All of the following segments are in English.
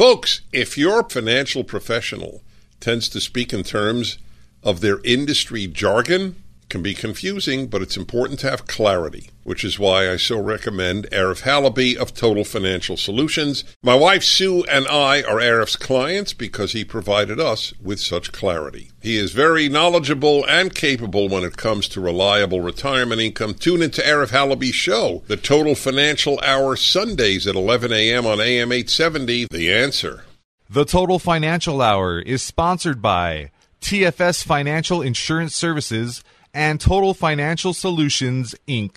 Folks, if your financial professional tends to speak in terms of their industry jargon, can be confusing, but it's important to have clarity, which is why I so recommend Arif Halaby of Total Financial Solutions. My wife Sue and I are Arif's clients because he provided us with such clarity. He is very knowledgeable and capable when it comes to reliable retirement income. Tune into Arif Halaby's show, The Total Financial Hour, Sundays at 11 a.m. on AM 870. The answer. The Total Financial Hour is sponsored by TFS Financial Insurance Services and Total Financial Solutions, Inc.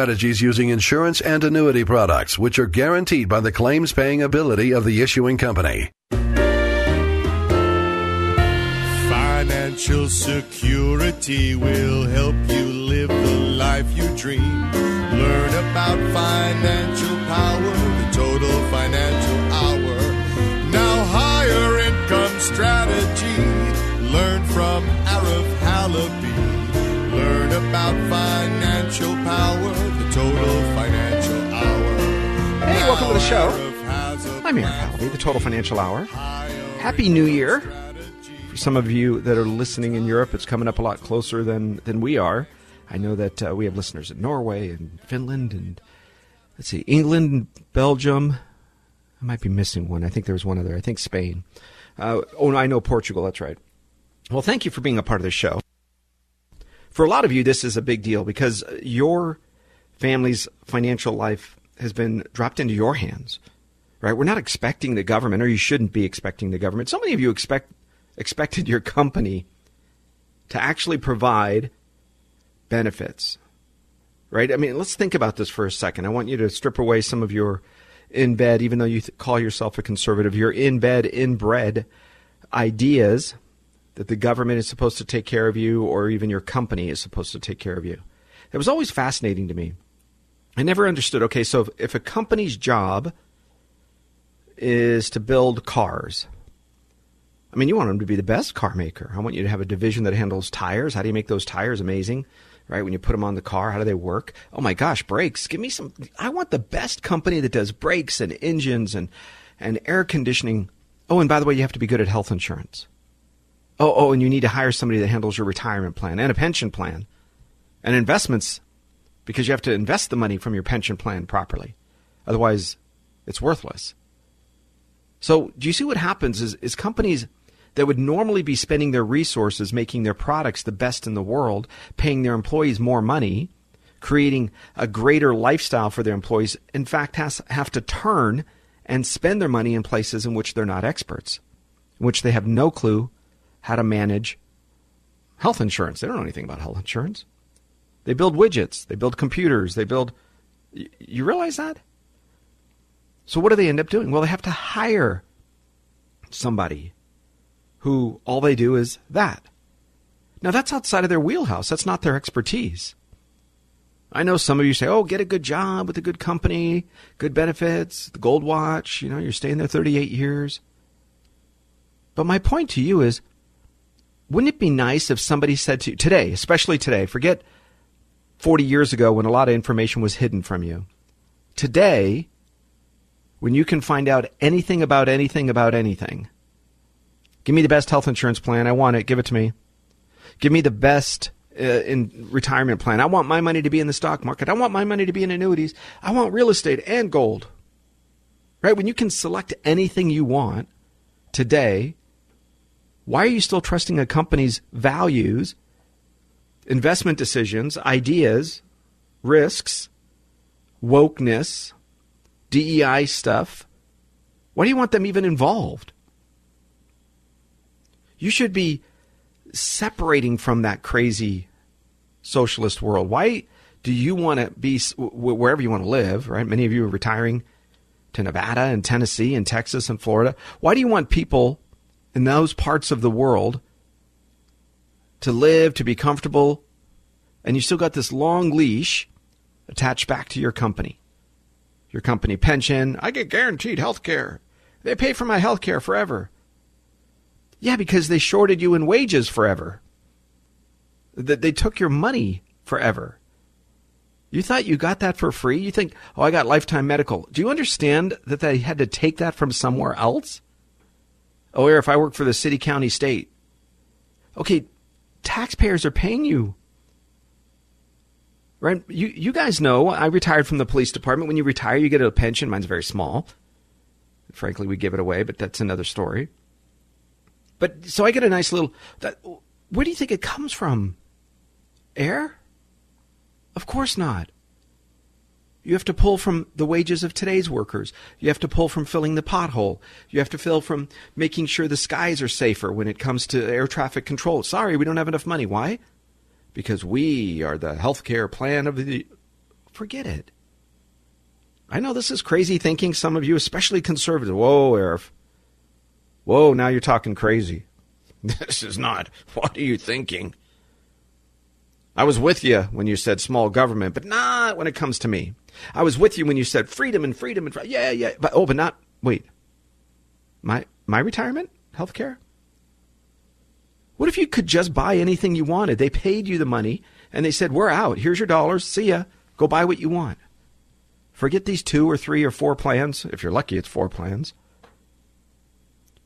strategies using insurance and annuity products, which are guaranteed by the claims paying ability of the issuing company. Financial security will help you live the life you dream. Learn about financial power, the total financial hour. Now, higher income strategy. Learn from Arif Halaby. Learn about financial power Total Financial Hour. Hey, welcome to the show. I'm Arif Halaby, the Total Financial Hour. Happy New Year. For some of you that are listening in Europe, it's coming up a lot closer than, than we are. I know that uh, we have listeners in Norway and Finland and, let's see, England and Belgium. I might be missing one. I think there was one other. I think Spain. Uh, oh, I know Portugal. That's right. Well, thank you for being a part of the show. For a lot of you, this is a big deal because your family's financial life has been dropped into your hands. Right? We're not expecting the government, or you shouldn't be expecting the government. So many of you expect expected your company to actually provide benefits. Right? I mean, let's think about this for a second. I want you to strip away some of your in bed, even though you th- call yourself a conservative, your in bed, inbred ideas that the government is supposed to take care of you or even your company is supposed to take care of you. It was always fascinating to me I never understood. Okay, so if, a company's job is to build cars, I mean, you want them to be the best car maker. I want you to have a division that handles tires. How do you make those tires amazing? Right? When you put them on the car, how do they work? Oh my gosh, brakes. Give me some. I want the best company that does brakes and engines and, and air conditioning. Oh, and by the way, you have to be good at health insurance. Oh, oh, and you need to hire somebody that handles your retirement plan and a pension plan and investments because you have to invest the money from your pension plan properly. Otherwise, it's worthless. So, do you see what happens is, is companies that would normally be spending their resources making their products the best in the world, paying their employees more money, creating a greater lifestyle for their employees, in fact, has, have to turn and spend their money in places in which they're not experts, in which they have no clue how to manage health insurance. They don't know anything about health insurance. They build widgets, they build computers, they build. You realize that? So, what do they end up doing? Well, they have to hire somebody who all they do is that. Now, that's outside of their wheelhouse, that's not their expertise. I know some of you say, oh, get a good job with a good company, good benefits, the gold watch, you know, you're staying there 38 years. But my point to you is, wouldn't it be nice if somebody said to you, today, especially today, forget 40 years ago when a lot of information was hidden from you. Today, when you can find out anything about anything about anything, give me the best health insurance plan. I want it. Give it to me. Give me the best uh, in retirement plan. I want my money to be in the stock market. I want my money to be in annuities. I want real estate and gold. Right? When you can select anything you want today, why are you still trusting a company's values investment decisions, ideas, risks, wokeness, DEI stuff. Why do you want them even involved? You should be separating from that crazy socialist world. Why do you want to be wherever you want to live, right? Many of you are retiring to Nevada and Tennessee and Texas and Florida? Why do you want people in those parts of the world to live, to be comfortable, and you still got this long leash attached back to your company? Your company pension, I get guaranteed health care. They pay for my health care forever. Yeah, because they shorted you in wages forever. That they took your money forever. You thought you got that for free? You think, oh, I got lifetime medical. Do you understand that they had to take that from somewhere else? Oh, or if I work for the city, county, state. Okay, taxpayers are paying you. Right? You, you guys know I retired from the police department. When you retire, you get a pension. Mine's very small. Frankly, we give it away, but that's another story. But so I get a nice little. That, where do you think it comes from? Air? Of course not. You have to pull from the wages of today's workers. You have to pull from filling the pothole. You have to fill from making sure the skies are safer when it comes to air traffic control. Sorry, we don't have enough money. Why? Because we are the healthcare plan of the. Forget it. I know this is crazy thinking, some of you, especially conservative. Whoa, Arif. Whoa, now you're talking crazy. This is not. What are you thinking? I was with you when you said small government, but not when it comes to me. I was with you when you said freedom and freedom and yeah, yeah, but oh, but not wait. My my retirement, health care. What if you could just buy anything you wanted? They paid you the money and they said, "We're out. Here's your dollars. See ya. Go buy what you want." Forget these two or three or four plans. If you're lucky, it's four plans.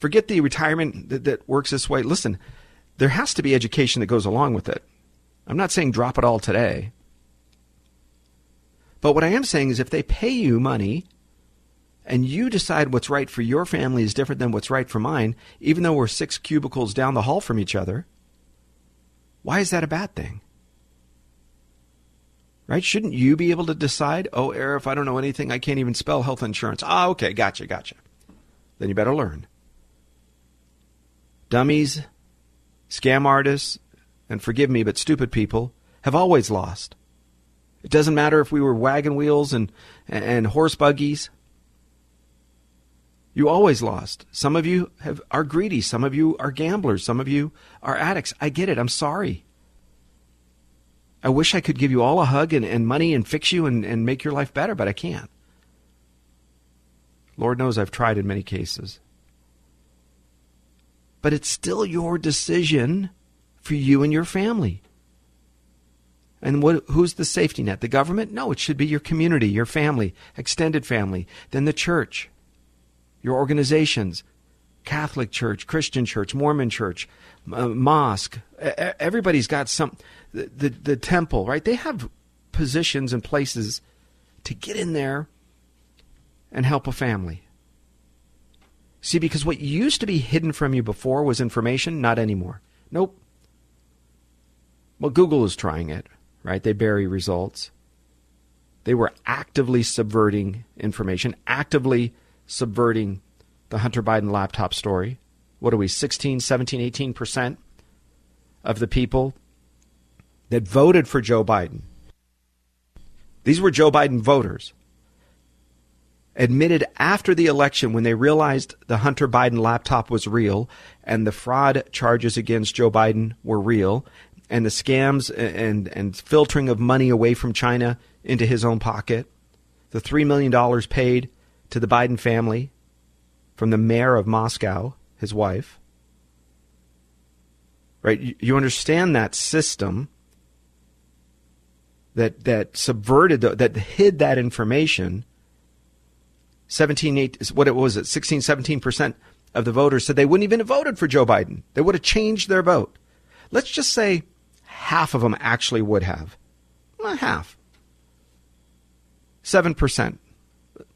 Forget the retirement that, that works this way. Listen, there has to be education that goes along with it. I'm not saying drop it all today. But what I am saying is if they pay you money and you decide what's right for your family is different than what's right for mine, even though we're six cubicles down the hall from each other, why is that a bad thing? Right? Shouldn't you be able to decide, oh, Arif, I don't know anything, I can't even spell health insurance. Ah, okay, gotcha, gotcha. Then you better learn. Dummies, scam artists, and forgive me, but stupid people have always lost. It doesn't matter if we were wagon wheels and, and horse buggies. You always lost. Some of you have, are greedy. Some of you are gamblers. Some of you are addicts. I get it. I'm sorry. I wish I could give you all a hug and, and money and fix you and, and make your life better, but I can't. Lord knows I've tried in many cases. But it's still your decision for you and your family. And what, who's the safety net? The government? No, it should be your community, your family, extended family, then the church, your organizations, Catholic Church, Christian Church, Mormon Church, uh, mosque. Everybody's got some. The, the, the temple, right? They have positions and places to get in there and help a family. See, because what used to be hidden from you before was information, not anymore. Nope. Well, Google is trying it, right? They bury results. They were actively subverting information, actively subverting the Hunter Biden laptop story. What are we, 16, 17, 18% of the people that voted for Joe Biden? These were Joe Biden voters. Admitted after the election when they realized the Hunter Biden laptop was real and the fraud charges against Joe Biden were real and the scams and, and filtering of money away from China into his own pocket, the $3 million paid to the Biden family from the mayor of Moscow, his wife. Right? You understand that system that, that subverted, the, that hid that information. 17, 8, what it was it, 16, 17% of the voters said they wouldn't even have voted for Joe Biden. They would have changed their vote. Let's just say half of them actually would have. Not half. 7%,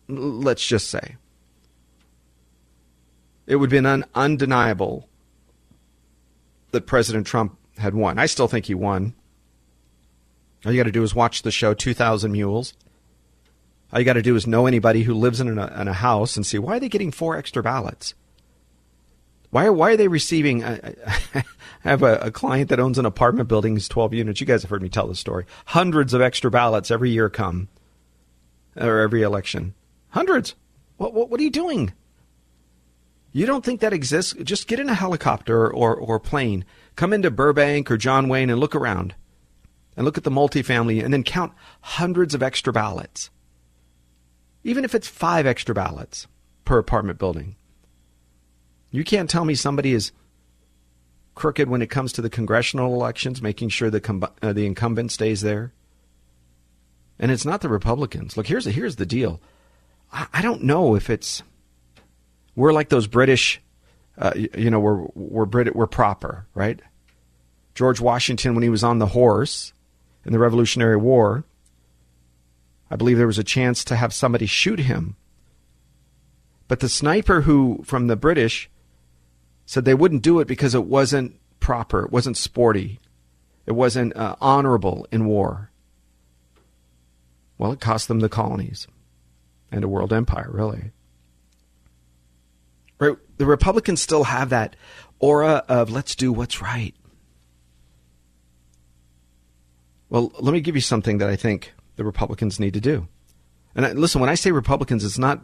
let's just say. It would have been un- undeniable that President Trump had won. I still think he won. All you got to do is watch the show 2000 Mules. All you got to do is know anybody who lives in a, in a house and see why are they getting four extra ballots? Why why are they receiving? I, I have a, a, client that owns an apartment building, it's 12 units. You guys have heard me tell this story. Hundreds of extra ballots every year come, or every election. Hundreds. What, what, what are you doing? You don't think that exists? Just get in a helicopter or, or plane, come into Burbank or John Wayne and look around and look at the multifamily and then count hundreds of extra ballots. Even if it's five extra ballots per apartment building. You can't tell me somebody is crooked when it comes to the congressional elections, making sure the, com- uh, the incumbent stays there. And it's not the Republicans. Look, here's, here's the deal. I, I don't know if it's we're like those British, uh, you know, we're we're Brit we're proper, right? George Washington, when he was on the horse in the Revolutionary War, I believe there was a chance to have somebody shoot him. But the sniper who from the British said they wouldn't do it because it wasn't proper, it wasn't sporty, it wasn't uh, honorable in war. Well, it cost them the colonies and a world empire, really. Right? The Republicans still have that aura of let's do what's right. Well, let me give you something that I think the Republicans need to do. And I, listen, when I say Republicans, it's not,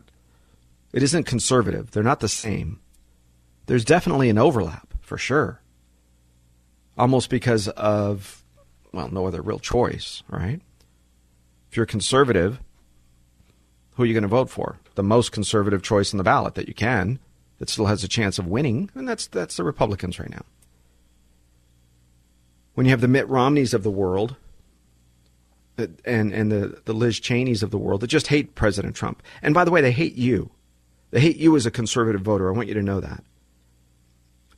it isn't conservative. They're not the same. There's definitely an overlap, for sure. Almost because of, well, no other real choice, right? If you're conservative, who are you going to vote for? The most conservative choice on the ballot that you can that still has a chance of winning, and that's that's the Republicans right now. When you have the Mitt Romneys of the world and and the, the Liz Cheneys of the world that just hate President Trump. And by the way, they hate you. They hate you as a conservative voter. I want you to know that.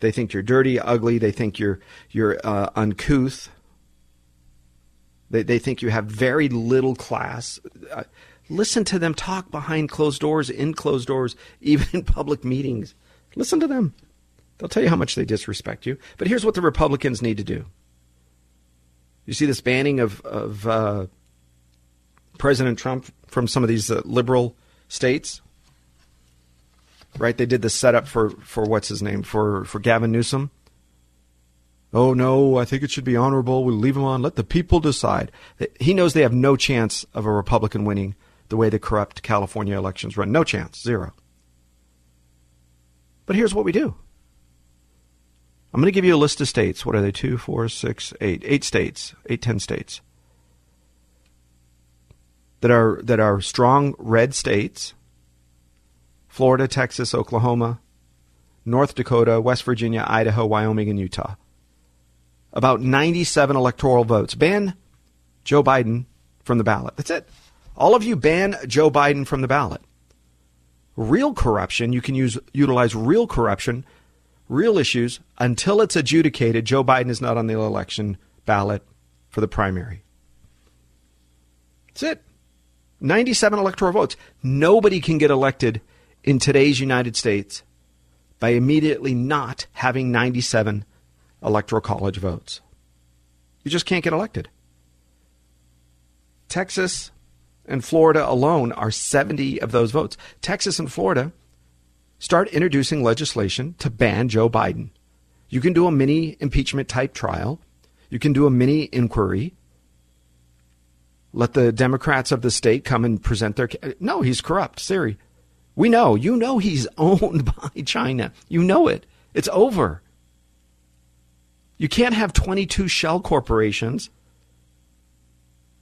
They think you're dirty, ugly. They think you're you're uh, uncouth. They they think you have very little class. Uh, Listen to them talk behind closed doors, in closed doors, even in public meetings. Listen to them. They'll tell you how much they disrespect you. But here's what the Republicans need to do. You see this banning of, of uh, President Trump from some of these uh, liberal states? Right? They did the setup for, for what's his name? For, for Gavin Newsom. Oh, no, I think it should be honorable. We'll leave him on. Let the people decide. He knows they have no chance of a Republican winning the way the corrupt California elections run. No chance, zero. But here's what we do. I'm going to give you a list of states. What are they? Two, four, six, eight, eight states, eight, ten states that are that are strong red states. Florida, Texas, Oklahoma, North Dakota, West Virginia, Idaho, Wyoming, and Utah. About 97 electoral votes. Ban Joe Biden from the ballot. That's it. All of you ban Joe Biden from the ballot. Real corruption, you can use utilize real corruption, real issues until it's adjudicated. Joe Biden is not on the election ballot for the primary. That's it. 97 electoral votes. Nobody can get elected in today's United States by immediately not having 97 electoral college votes. You just can't get elected. Texas, and Florida alone are 70 of those votes. Texas and Florida start introducing legislation to ban Joe Biden. You can do a mini impeachment type trial. You can do a mini inquiry. Let the Democrats of the state come and present their. No, he's corrupt. Siri. We know. You know he's owned by China. You know it. It's over. You can't have 22 shell corporations.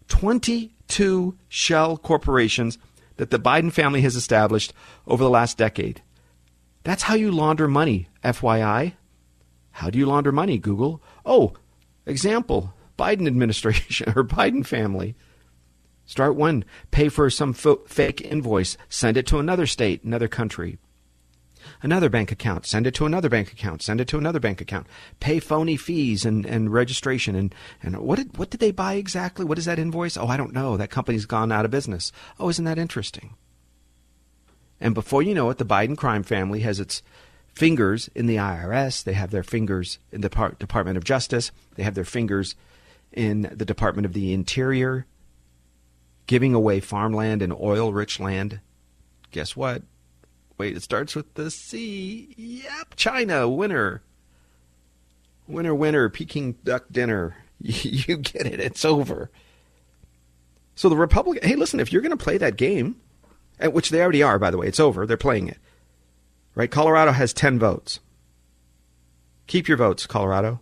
22 shell corporations that the Biden family has established over the last decade. That's how you launder money, FYI. How do you launder money, Google? Oh, example Biden administration or Biden family. Start one, pay for some fake invoice, send it to another state, another country another bank account, send it to another bank account, send it to another bank account, pay phony fees and, and registration. And, and what did, what did they buy exactly? What is that invoice? Oh, I don't know. That company's gone out of business. Oh, isn't that interesting? And before you know it, the Biden crime family has its fingers in the IRS. They have their fingers in the Department of Justice. They have their fingers in the Department of the Interior, giving away farmland and oil rich land. Guess what? Wait, it starts with the C. Yep, China, winner. Winner, winner, Peking duck dinner. You get it. It's over. So the Republican, hey, listen, if you're going to play that game, which they already are, by the way. It's over. They're playing it. Right? Colorado has 10 votes. Keep your votes, Colorado.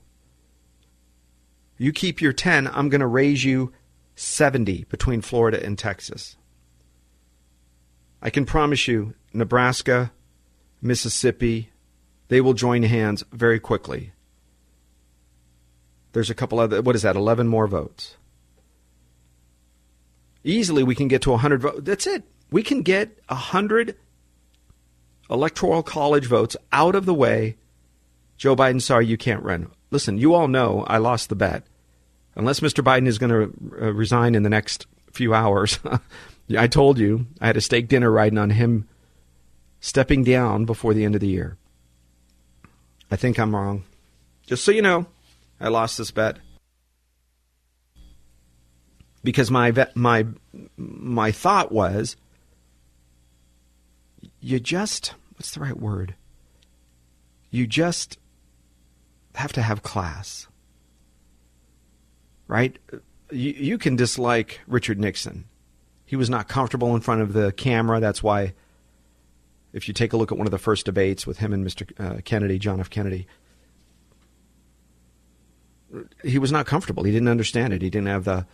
You keep your 10, I'm going to raise you 70 between Florida and Texas. I can promise you, Nebraska, Mississippi, they will join hands very quickly. There's a couple other, what is that, 11 more votes. Easily we can get to 100 votes. That's it. We can get 100 electoral college votes out of the way. Joe Biden, sorry, you can't run. Listen, you all know I lost the bet. Unless Mr. Biden is going to uh, resign in the next few hours, I told you I had a steak dinner riding on him stepping down before the end of the year. I think I'm wrong. Just so you know, I lost this bet because my my my thought was you just what's the right word? You just have to have class. Right? You, you can dislike Richard Nixon. He was not comfortable in front of the camera. That's why, if you take a look at one of the first debates with him and Mr. Uh, Kennedy, John F. Kennedy, he was not comfortable. He didn't understand it. He didn't have the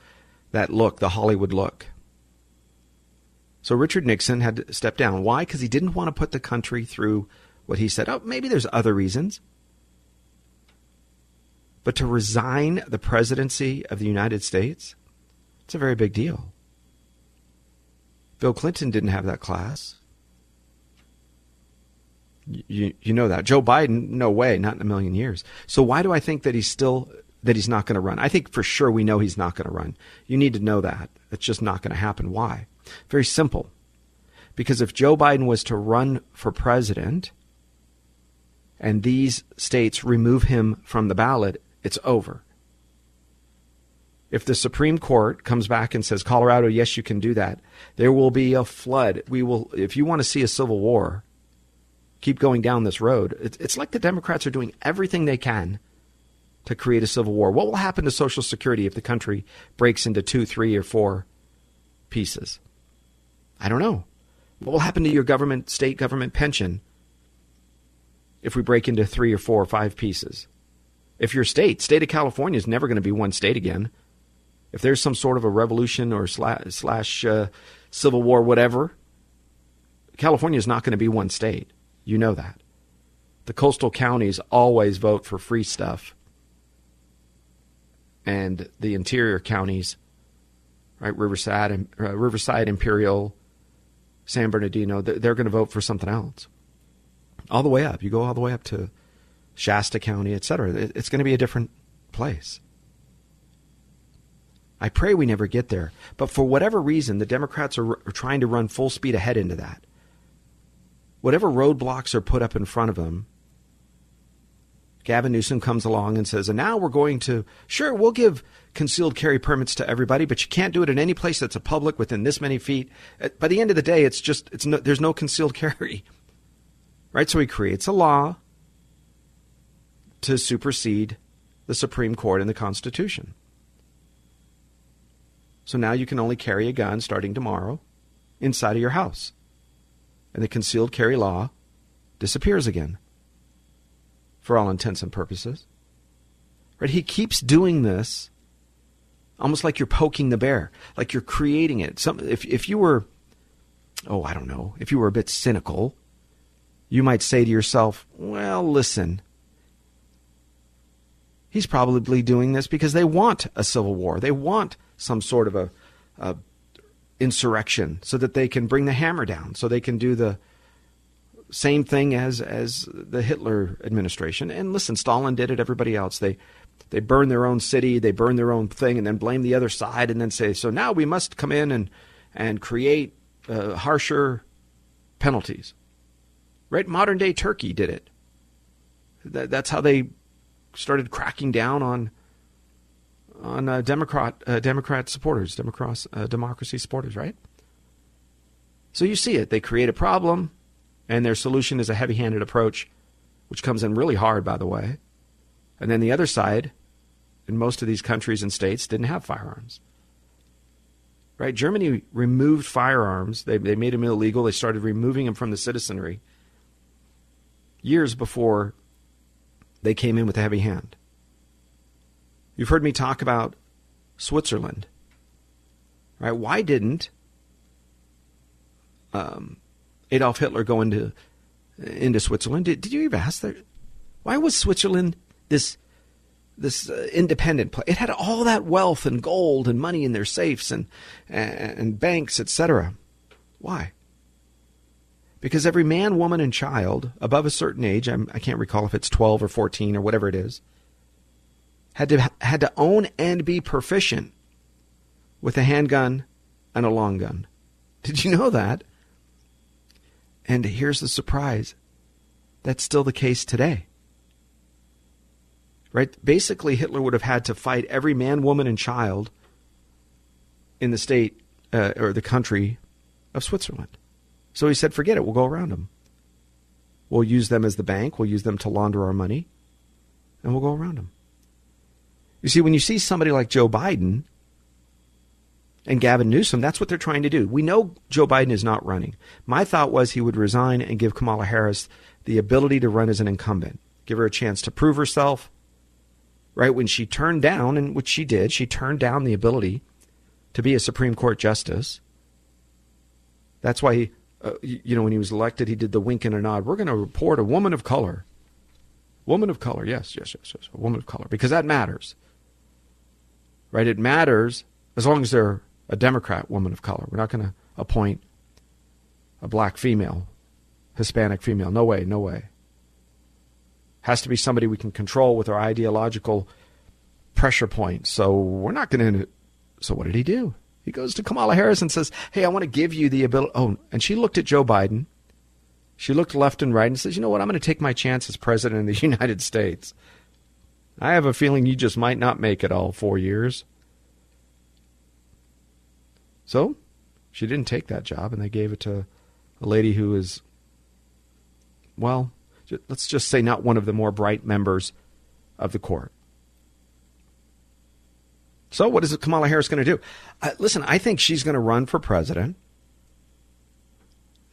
that look, the Hollywood look. So Richard Nixon had to step down. Why? Because he didn't want to put the country through what he said. Oh, maybe there's other reasons. But to resign the presidency of the United States, it's a very big deal. Bill Clinton didn't have that class. You, you know that. Joe Biden, no way, not in a million years. So why do I think that he's still that he's not going to run? I think for sure we know he's not going to run. You need to know that. It's just not going to happen. Why? Very simple. Because if Joe Biden was to run for president and these states remove him from the ballot, it's over. If the Supreme Court comes back and says, Colorado, yes, you can do that, there will be a flood. We will, if you want to see a civil war, keep going down this road. It's like the Democrats are doing everything they can to create a civil war. What will happen to Social Security if the country breaks into two, three, or four pieces? I don't know. What will happen to your government, state government pension if we break into three or four or five pieces? If your state, state of California, is never going to be one state again, if there's some sort of a revolution or slash, slash uh, civil war, whatever, California is not going to be one state. You know that. The coastal counties always vote for free stuff, and the interior counties, right, Riverside, uh, Riverside, Imperial, San Bernardino, they're going to vote for something else. All the way up. You go all the way up to Shasta County, et cetera. It's going to be a different place. I pray we never get there. But for whatever reason, the Democrats are, are trying to run full speed ahead into that. Whatever roadblocks are put up in front of them, Gavin Newsom comes along and says, and now we're going to, sure, we'll give concealed carry permits to everybody, but you can't do it in any place that's a public within this many feet. Uh, by the end of the day, it's just, it's no, there's no concealed carry. Right? So he creates a law to supersede the Supreme Court and the Constitution. So now you can only carry a gun starting tomorrow inside of your house. And the concealed carry law disappears again for all intents and purposes. Right? He keeps doing this almost like you're poking the bear, like you're creating it. Some, if, if you were, oh, I don't know, if you were a bit cynical, you might say to yourself, well, listen, he's probably doing this because they want a civil war. They want some sort of a, a insurrection so that they can bring the hammer down, so they can do the same thing as as the Hitler administration. And listen, Stalin did it. Everybody else they they burn their own city, they burn their own thing, and then blame the other side, and then say, so now we must come in and and create uh, harsher penalties. Right? Modern day Turkey did it. That, that's how they started cracking down on on uh, Democrat uh, Democrat supporters, Democrat uh, democracy supporters, right? So you see it. They create a problem, and their solution is a heavy handed approach, which comes in really hard, by the way. And then the other side, in most of these countries and states, didn't have firearms. right? Germany removed firearms. They, they made them illegal. They started removing them from the citizenry years before they came in with a heavy hand. You've heard me talk about Switzerland, right? Why didn't um, Adolf Hitler go into into Switzerland? Did, did you ever ask that? Why was Switzerland this this uh, independent place? It had all that wealth and gold and money in their safes and and, and banks, etc. Why? Because every man, woman, and child above a certain age, I'm, I can not recall if it's 12 or 14 or whatever it is, had to, had to own and be proficient with a handgun and a long gun. Did you know that? And here's the surprise that's still the case today. Right? Basically, Hitler would have had to fight every man, woman, and child in the state uh, or the country of Switzerland. So he said, forget it, we'll go around them. We'll use them as the bank, we'll use them to launder our money, and we'll go around them. You see, when you see somebody like Joe Biden and Gavin Newsom, that's what they're trying to do. We know Joe Biden is not running. My thought was he would resign and give Kamala Harris the ability to run as an incumbent, give her a chance to prove herself. Right when she turned down, and which she did, she turned down the ability to be a Supreme Court justice. That's why he uh, you know, when he was elected, he did the wink and a nod. We're going to report a woman of color. Woman of color, yes, yes, yes, yes, a woman of color, because that matters. Right? It matters as long as they're a Democrat woman of color. We're not going to appoint a black female, Hispanic female. No way, no way. Has to be somebody we can control with our ideological pressure points. So we're not going to. So what did he do? He goes to Kamala Harris and says, Hey, I want to give you the ability. Oh, and she looked at Joe Biden. She looked left and right and says, You know what? I'm going to take my chance as president of the United States. I have a feeling you just might not make it all four years. So she didn't take that job, and they gave it to a lady who is, well, let's just say not one of the more bright members of the court. So, what is Kamala Harris going to do? Uh, listen, I think she's going to run for president.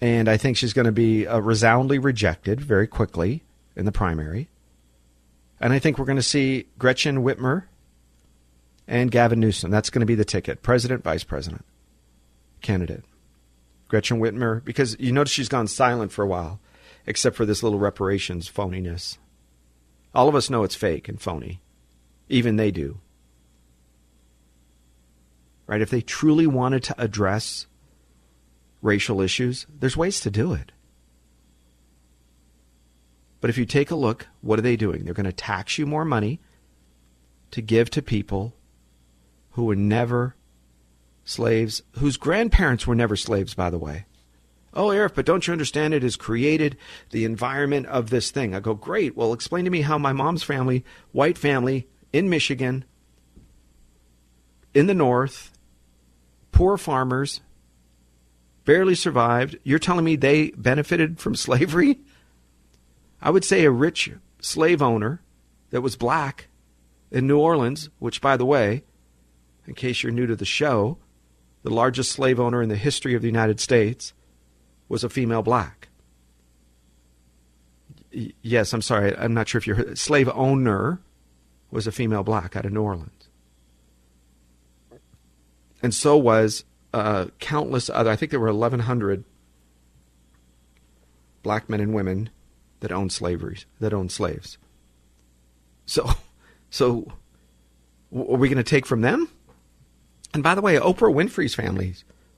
And I think she's going to be uh, resoundingly rejected very quickly in the primary. And I think we're going to see Gretchen Whitmer and Gavin Newsom. That's going to be the ticket president, vice president candidate. Gretchen Whitmer, because you notice she's gone silent for a while, except for this little reparations phoniness. All of us know it's fake and phony. Even they do right? If they truly wanted to address racial issues, there's ways to do it. But if you take a look, what are they doing? They're going to tax you more money to give to people who were never slaves, whose grandparents were never slaves, by the way. Oh, Arif, but don't you understand it has created the environment of this thing? I go, great. Well, explain to me how my mom's family, white family in Michigan, in the North, poor farmers barely survived. You're telling me they benefited from slavery? I would say a rich slave owner that was black in New Orleans, which, by the way, in case you're new to the show, the largest slave owner in the history of the United States was a female black. yes, I'm sorry. I'm not sure if you're slave owner was a female black out of New Orleans and so was uh, countless other. I think there were 1,100 black men and women that owned slavery, that owned slaves. So, so are we going to take from them? And by the way, Oprah Winfrey's family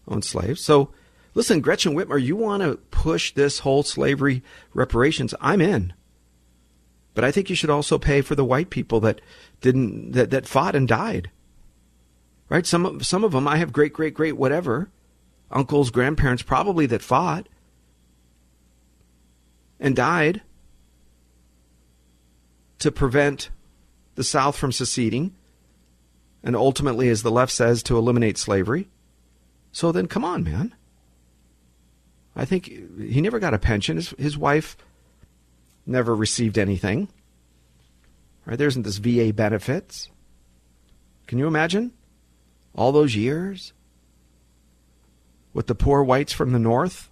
owned slaves. So, listen, Gretchen Whitmer, you want to push this whole slavery reparations? I'm in. But I think you should also pay for the white people that didn't that, that fought and died right? Some of, some of them I have great, great, great, whatever, uncles, grandparents probably that fought and died to prevent the South from seceding and ultimately, as the left says, to eliminate slavery. So then, come on, man. I think he never got a pension. His, his wife never received anything. Right? There isn't this VA benefits. Can you imagine? All those years with the poor whites from the North,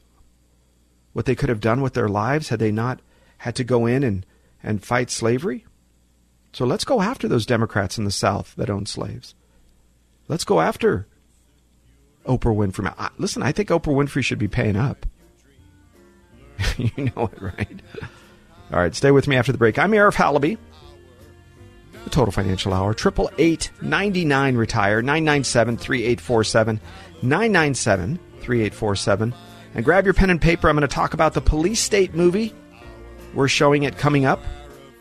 what they could have done with their lives had they not had to go in and, and fight slavery? So let's go after those Democrats in the South that own slaves. Let's go after Oprah Winfrey. Listen, I think Oprah Winfrey should be paying up. you know it, right? All right, stay with me after the break. I'm Arif Halaby. The Total Financial Hour, 888 99 Retire, 997 3847, 997 3847. And grab your pen and paper. I'm going to talk about the Police State movie. We're showing it coming up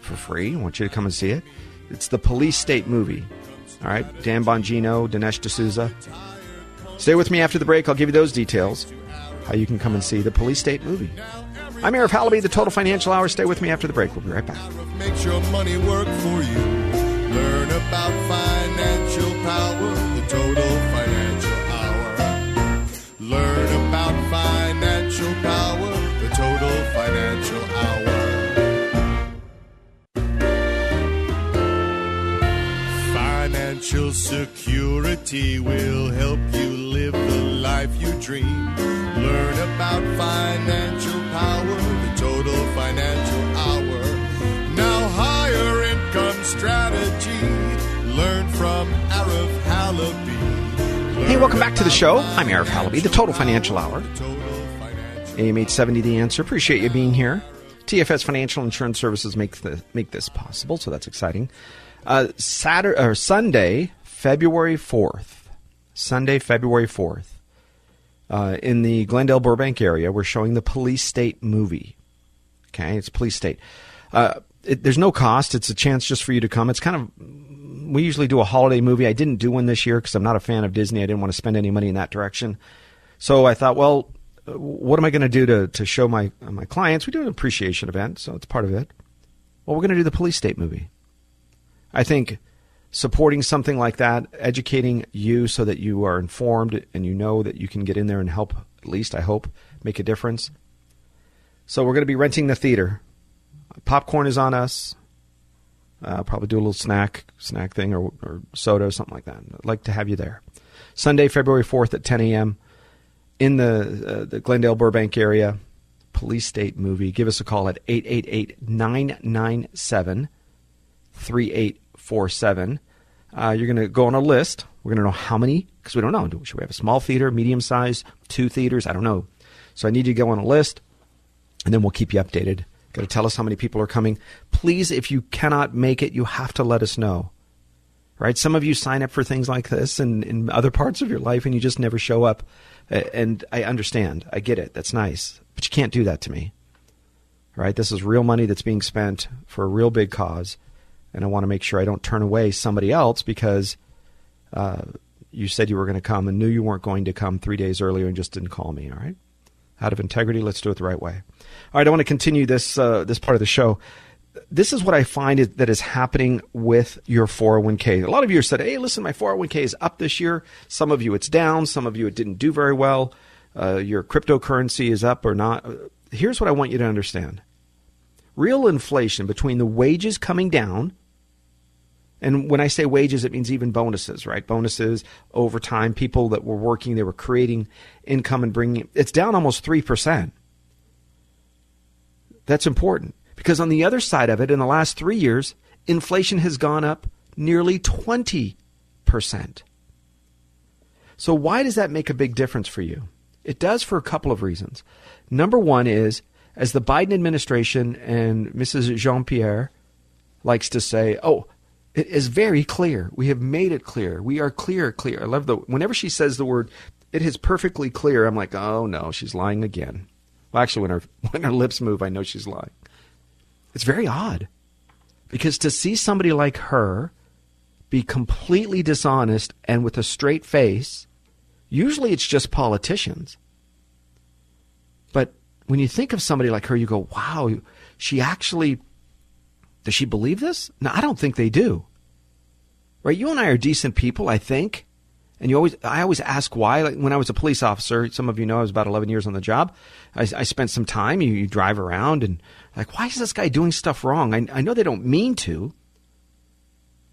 for free. I want you to come and see it. It's the Police State movie. All right, Dan Bongino, Dinesh D'Souza. Stay with me after the break. I'll give you those details, how you can come and see the Police State movie. I'm Arif Halaby, the Total Financial Hour. Stay with me after the break. We'll be right back. Learn about financial power, the Total Financial Hour. Learn about financial power, the Total Financial Hour. Financial security will help you live the life you dream. Learn about financial power, the total financial hour. Now, income strategy. Learn from Arif Halaby. Hey, welcome back to the show. I'm Arif Halaby, the Total Financial Hour. AM 870 The Answer. Appreciate you being here. TFS Financial Insurance Services make, the, make this possible, so that's exciting. Uh, Saturday or Sunday, February fourth. Sunday, February fourth. Uh, in the Glendale Burbank area, we're showing the Police State movie. Okay, it's Police State. Uh, it, there's no cost. It's a chance just for you to come. It's kind of we usually do a holiday movie. I didn't do one this year because I'm not a fan of Disney. I didn't want to spend any money in that direction. So I thought, well, what am I going to do to to show my my clients? We do an appreciation event, so it's part of it. Well, we're going to do the Police State movie. I think supporting something like that, educating you so that you are informed and you know that you can get in there and help, at least I hope, make a difference. So we're going to be renting the theater. Popcorn is on us. Uh, probably do a little snack snack thing or, or soda or something like that. I'd like to have you there. Sunday, February 4th at 10 a.m. in the, uh, the Glendale Burbank area. Police State movie. Give us a call at 888 997 3847. Uh, you're going to go on a list. We're going to know how many, because we don't know. Should we have a small theater, medium size, two theaters? I don't know. So I need you to go on a list, and then we'll keep you updated. Got to tell us how many people are coming. Please, if you cannot make it, you have to let us know. Right? Some of you sign up for things like this and in other parts of your life, and you just never show up. And I understand. I get it. That's nice. But you can't do that to me. Right? This is real money that's being spent for a real big cause and I want to make sure I don't turn away somebody else because uh, you said you were going to come and knew you weren't going to come three days earlier and just didn't call me. All right, out of integrity, let's do it the right way. All right, I want to continue this uh, this part of the show. This is what I find is, that is happening with your 401k. A lot of you said, "Hey, listen, my 401k is up this year." Some of you it's down. Some of you it didn't do very well. Uh, your cryptocurrency is up or not. Here's what I want you to understand: real inflation between the wages coming down and when I say wages, it means even bonuses, right? Bonuses, overtime, people that were working, they were creating income and bringing it's down almost 3%. That's important because on the other side of it, in the last three years, inflation has gone up nearly 20%. So, why does that make a big difference for you? It does for a couple of reasons. Number one is, as the Biden administration and Mrs. Jean Pierre likes to say, oh, it is very clear. We have made it clear. We are clear, clear. I love the whenever she says the word, it is perfectly clear. I'm like, oh no, she's lying again. Well, actually, when her when her lips move, I know she's lying. It's very odd because to see somebody like her be completely dishonest and with a straight face, usually it's just politicians. But when you think of somebody like her, you go, wow, she actually does she believe this? No, I don't think they do. Right? You and I are decent people, I think. And you always, I always ask why. Like when I was a police officer, some of you know I was about 11 years on the job. I, I spent some time. You, you, drive around and like, why is this guy doing stuff wrong? I, I know they don't mean to.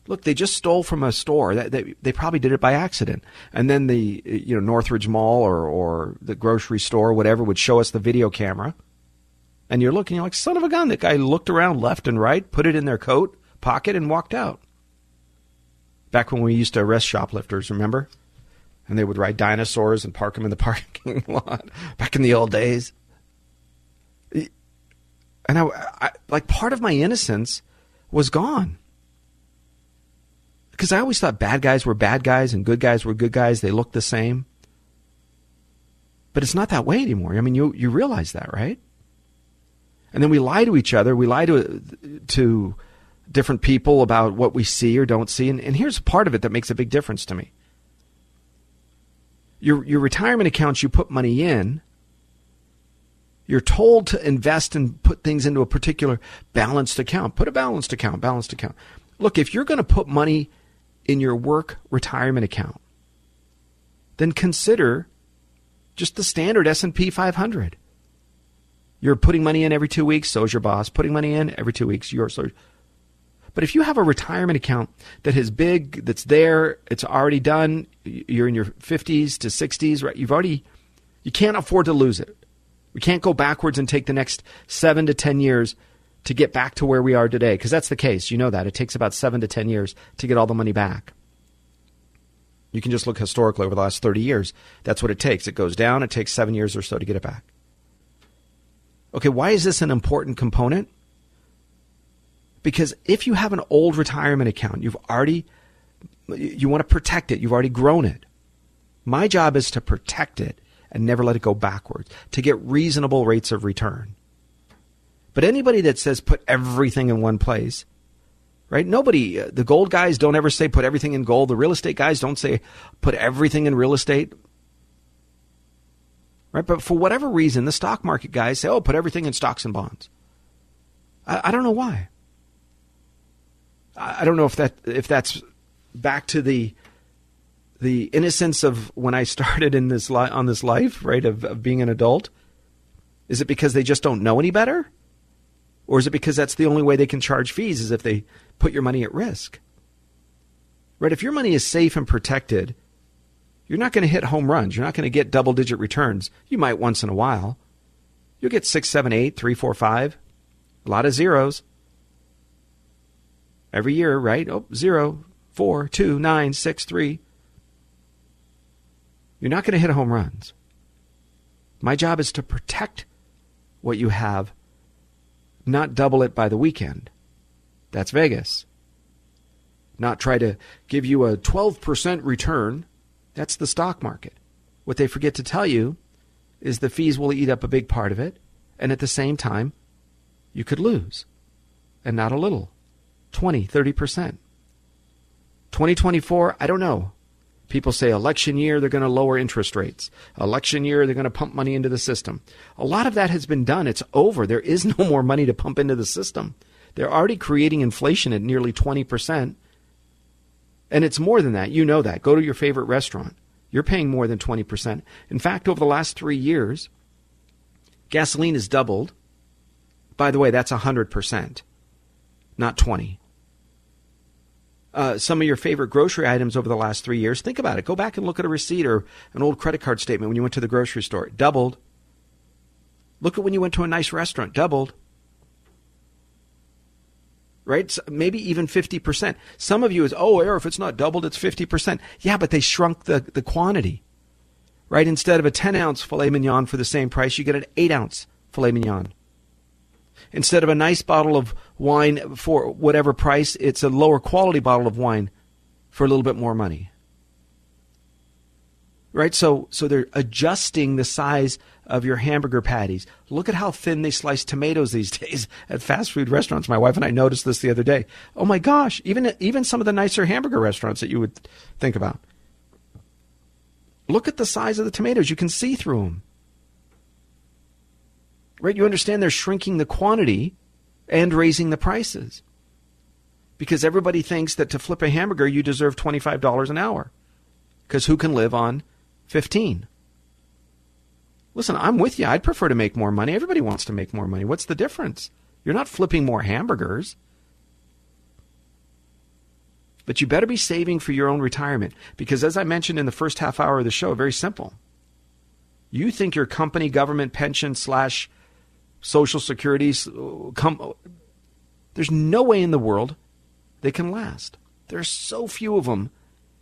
look, they just stole from a store. That they, they probably did it by accident. And then the you know Northridge Mall or or the grocery store or whatever would show us the video camera. And you're looking, you're like, son of a gun. That guy looked around left and right, put it in their coat pocket, and walked out. Back when we used to arrest shoplifters, remember? And they would ride dinosaurs and park them in the parking lot. Back in the old days. And I, I like part of my innocence was gone because I always thought bad guys were bad guys and good guys were good guys. They looked the same. But it's not that way anymore. I mean, you you realize that, right? And then we lie to each other. We lie to to different people about what we see or don't see. And, and here's part of it that makes a big difference to me. Your your retirement accounts, you put money in. You're told to invest and put things into a particular balanced account. Put a balanced account, balanced account. Look, if you're going to put money in your work retirement account, then consider just the standard S&P 500. You're putting money in every 2 weeks, so is your boss. Putting money in every 2 weeks, you're so but if you have a retirement account that is big, that's there, it's already done, you're in your 50s to 60s, right? You've already you can't afford to lose it. We can't go backwards and take the next 7 to 10 years to get back to where we are today because that's the case. You know that. It takes about seven to 10 years to get all the money back. You can just look historically over the last 30 years. That's what it takes. It goes down, it takes seven years or so to get it back. Okay, why is this an important component? Because if you have an old retirement account, you've already, you want to protect it, you've already grown it. My job is to protect it and never let it go backwards, to get reasonable rates of return. But anybody that says put everything in one place, right? Nobody, uh, the gold guys don't ever say put everything in gold. The real estate guys don't say put everything in real estate. Right? But for whatever reason, the stock market guys say, oh, put everything in stocks and bonds. I, I don't know why. I, I don't know if that if that's back to the the innocence of when I started in this li- on this life, right, of, of being an adult. Is it because they just don't know any better? Or is it because that's the only way they can charge fees is if they put your money at risk? Right? If your money is safe and protected, you're not going to hit home runs. You're not going to get double digit returns. You might once in a while. You'll get six, seven, eight, three, four, five. A lot of zeros. Every year, right? Oh, zero, four, two, nine, six, three. You're not going to hit home runs. My job is to protect what you have not double it by the weekend. That's Vegas. Not try to give you a 12% return. That's the stock market. What they forget to tell you is the fees will eat up a big part of it, and at the same time, you could lose. And not a little 20, 30%. 2024, I don't know. People say election year, they're going to lower interest rates. Election year, they're going to pump money into the system. A lot of that has been done. It's over. There is no more money to pump into the system. They're already creating inflation at nearly 20%. And it's more than that. You know that. Go to your favorite restaurant. You're paying more than 20%. In fact, over the last three years, gasoline has doubled. By the way, that's 100%, not 20 uh, some of your favorite grocery items over the last three years, think about it. Go back and look at a receipt or an old credit card statement when you went to the grocery store. doubled. Look at when you went to a nice restaurant. Doubled. Right? Maybe even 50%. Some of you is, oh, Arif it's not doubled, it's 50%. Yeah, but they shrunk the, the quantity. Right? Instead of a 10 ounce filet mignon for the same price, you get an 8 ounce filet mignon. Instead of a nice bottle of wine for whatever price, it's a lower quality bottle of wine for a little bit more money. Right? So so they're adjusting the size of your hamburger patties. Look at how thin they slice tomatoes these days at fast food restaurants. My wife and I noticed this the other day. Oh my gosh, even even some of the nicer hamburger restaurants that you would think about. Look at the size of the tomatoes. You can see through them right? You understand they're shrinking the quantity and raising the prices. Because everybody thinks that to flip a hamburger, you deserve $25 an hour. Because who can live on 15? Listen, I'm with you. I'd prefer to make more money. Everybody wants to make more money. What's the difference? You're not flipping more hamburgers. But you better be saving for your own retirement because, as I mentioned in the first half hour of the show, very simple. You think your company, government, pension slash social security, com- there's no way in the world they can last. There are so few of them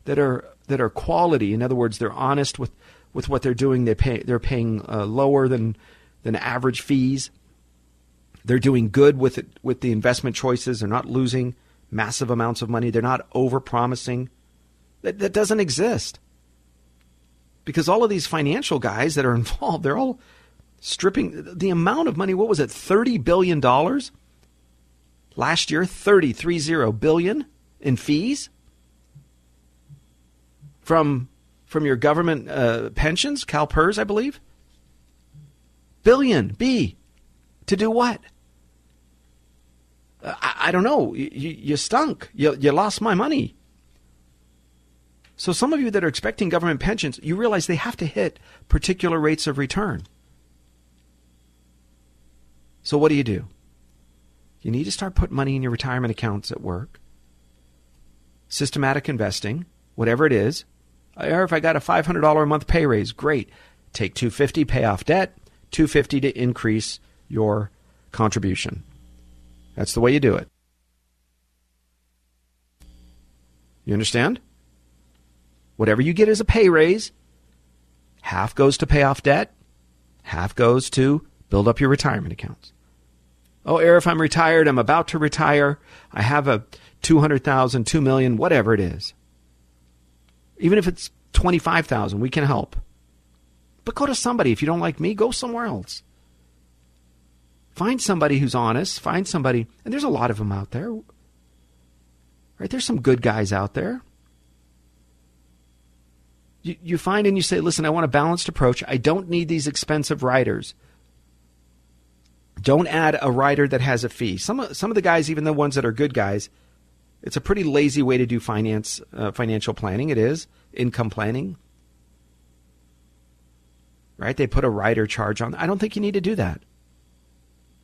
that are that are quality. In other words, they're honest with, with what they're doing. They pay they're paying uh, lower than than average fees. They're doing good with it with the investment choices. They're not losing massive amounts of money. They're not over promising. That, that doesn't exist. Because all of these financial guys that are involved, they're all stripping the amount of money. What was it? $30 billion last year? 30, 30 billion in fees from, from your government uh, pensions, CalPERS, I believe. Billion, B. To do what? I, I don't know. You, you stunk. You, you lost my money. So, some of you that are expecting government pensions, you realize they have to hit particular rates of return. So, what do you do? You need to start putting money in your retirement accounts at work. Systematic investing, whatever it is. Or if I got a $500 a month pay raise, great. Take 250, pay off debt, 250 to increase your contribution. That's the way you do it. You understand? Whatever you get as a pay raise, half goes to pay off debt, half goes to build up your retirement accounts. Oh, Arif, if I'm retired, I'm about to retire, I have a 200,000, 2 million, whatever it is. Even if it's 25,000, we can help. But go to somebody. If you don't like me, go somewhere else. Find somebody who's honest. Find somebody, and there's a lot of them out there. Right? There's some good guys out there. You, you find and you say, listen, I want a balanced approach. I don't need these expensive riders. Don't add a rider that has a fee. Some some of the guys, even the ones that are good guys, it's a pretty lazy way to do finance uh, financial planning. It is income planning, right? They put a rider charge on. I don't think you need to do that.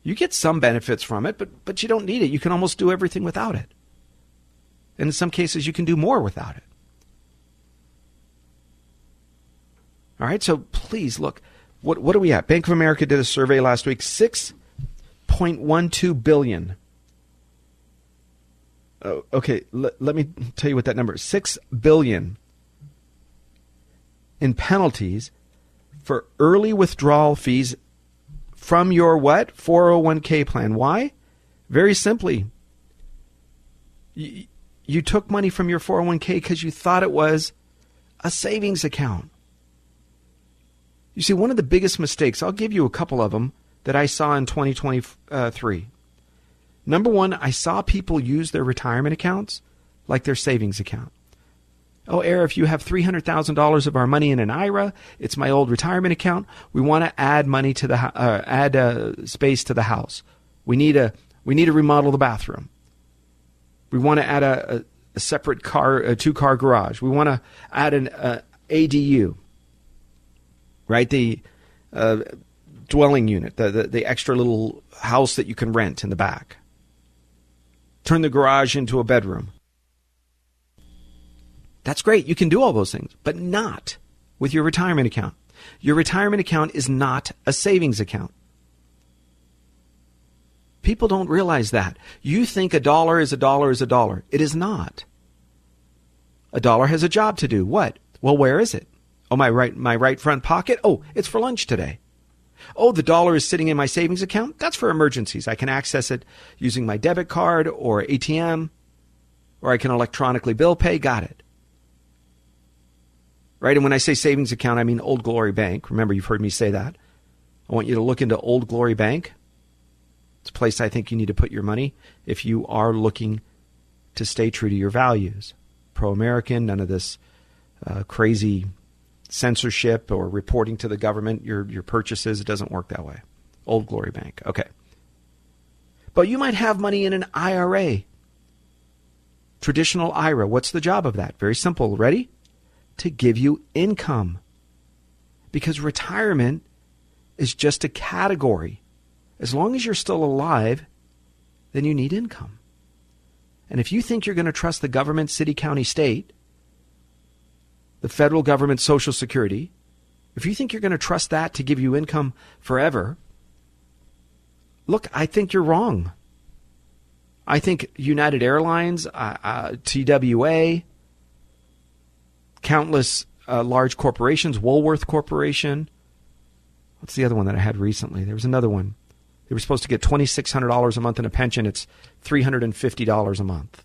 You get some benefits from it, but, but you don't need it. You can almost do everything without it. And in some cases, you can do more without it. All right, so please look. What, what are we at? Bank of America did a survey last week. 6.12 billion. Oh, okay, l- let me tell you what that number is. 6 billion in penalties for early withdrawal fees from your what? 401k plan. Why? Very simply. You, you took money from your 401k because you thought it was a savings account. You see, one of the biggest mistakes, I'll give you a couple of them that I saw in 2023. Number one, I saw people use their retirement accounts like their savings account. Oh, Arif you have $300,000 of our money in an IRA, it's my old retirement account. We want to add money to the, uh, add uh, space to the house. We need a, we need to remodel the bathroom. We want to add a, a, a separate car, a two car garage. We want to add an uh, ADU, right? The uh, dwelling unit, the, the, the extra little house that you can rent in the back. Turn the garage into a bedroom that's great. You can do all those things, but not with your retirement account. Your retirement account is not a savings account. People don't realize that. You think a dollar is a dollar is a dollar. It is not. A dollar has a job to do. What? Well, where is it? Oh, my right, my right front pocket. Oh, it's for lunch today. Oh, the dollar is sitting in my savings account. That's for emergencies. I can access it using my debit card or ATM, or I can electronically bill pay. Got it right? And when I say savings account, I mean Old Glory Bank. Remember, you've heard me say that. I want you to look into Old Glory Bank. It's a place I think you need to put your money if you are looking to stay true to your values. Pro American, none of this uh, crazy censorship or reporting to the government your, your purchases. It doesn't work that way. Old Glory Bank. Okay. But you might have money in an IRA. Traditional IRA. What's the job of that? Very simple. Ready? to give you income. Because retirement is just a category. As long as you're still alive, then you need income. And if you think you're going to trust the government, city, county, state, the federal government, Social Security, if you think you're going to trust that to give you income forever, look, I think you're wrong. I think United Airlines, uh, uh, TWA, countless uh, large corporations, Woolworth Corporation. What's the other one that I had recently? There was another one. They were supposed to get $2,600 a month in a pension. It's $350 a month.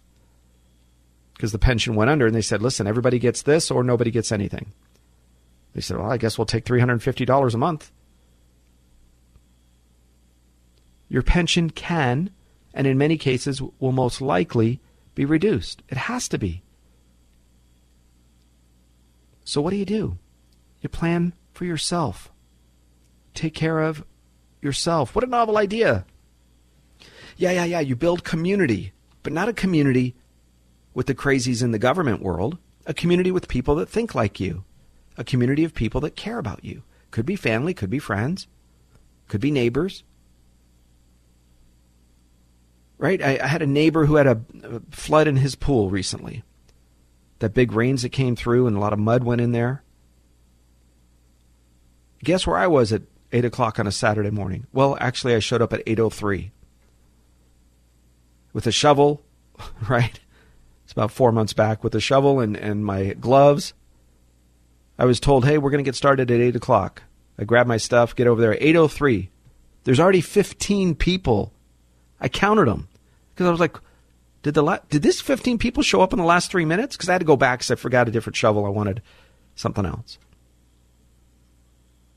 Because the pension went under, and they said, listen, everybody gets this or nobody gets anything. They said, well, I guess we'll take $350 a month. Your pension can, and in many cases will most likely be reduced. It has to be. So, what do you do? You plan for yourself. Take care of yourself. What a novel idea. Yeah, yeah, yeah. You build community, but not a community with the crazies in the government world, a community with people that think like you, a community of people that care about you. Could be family, could be friends, could be neighbors. Right? I, I had a neighbor who had a, a flood in his pool recently. That big rains that came through and a lot of mud went in there. Guess where I was at eight o'clock on a Saturday morning? Well, actually, I showed up at eight o oh three with a shovel. Right? It's about four months back with a shovel and and my gloves. I was told, "Hey, we're going to get started at eight o'clock." I grab my stuff, get over there. Oh three. There's already fifteen people. I counted them because I was like, did the la- did this 15 people show up in the last three minutes? Because I had to go back because I forgot a different shovel. I wanted something else.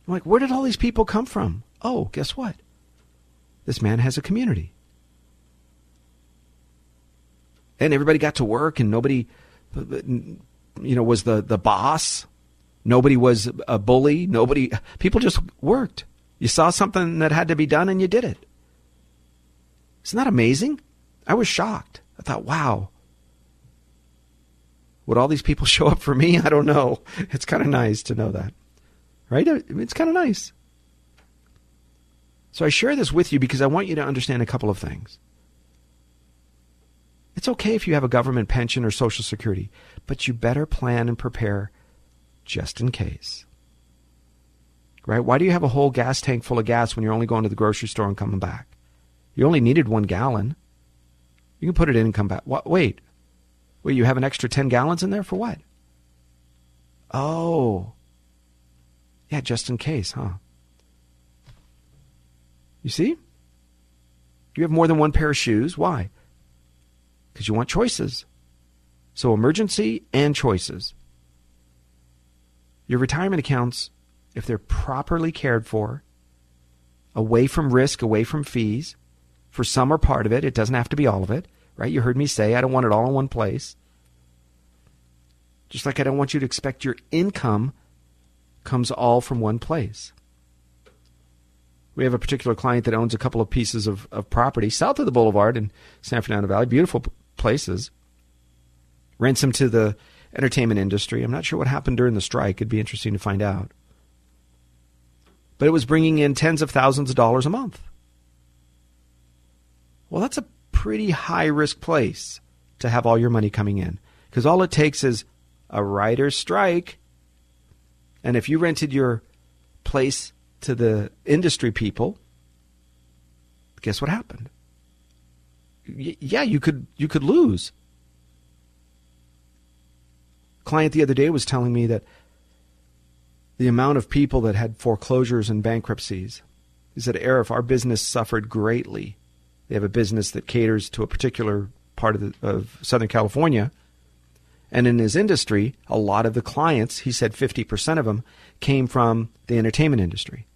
I'm like, where did all these people come from? Oh, guess what? This man has a community. And everybody got to work, and nobody, you know, was the, the boss. Nobody was a bully. Nobody, people just worked. You saw something that had to be done, and you did it. Isn't that amazing? I was shocked. I thought, wow. Would all these people show up for me? I don't know. It's kind of nice to know that. Right? It's kind of nice. So I share this with you because I want you to understand a couple of things. It's okay if you have a government pension or Social Security, but you better plan and prepare just in case. Right? Why do you have a whole gas tank full of gas when you're only going to the grocery store and coming back? You only needed one gallon. You can put it in and come back. What, wait. Wait, you have an extra 10 gallons in there for what? Oh. Yeah, just in case, huh? You see? You have more than one pair of shoes. Why? Because you want choices. So, emergency and choices. Your retirement accounts, if they're properly cared for, away from risk, away from fees, for some or part of it, it doesn't have to be all of it right? You heard me say I don't want it all in one place. Just like I don't want you to expect your income comes all from one place. We have a particular client that owns a couple of pieces of, of property south of the boulevard in San Fernando Valley, beautiful places. Rents them to the entertainment industry. I'm not sure what happened during the strike. It'd be interesting to find out. But it was bringing in tens of thousands of dollars a month. Well, that's a pretty high risk place to have all your money coming in because all it takes is a writer's strike. And if you rented your place to the industry people, guess what happened? Yeah, you could you could lose. Client the other day was telling me that the amount of people that had foreclosures and bankruptcies. He said, Arif, our business suffered greatly they have a business that caters to a particular part of, the, of Southern California. And in his industry, a lot of the clients, he said 50% of them, came from the entertainment industry.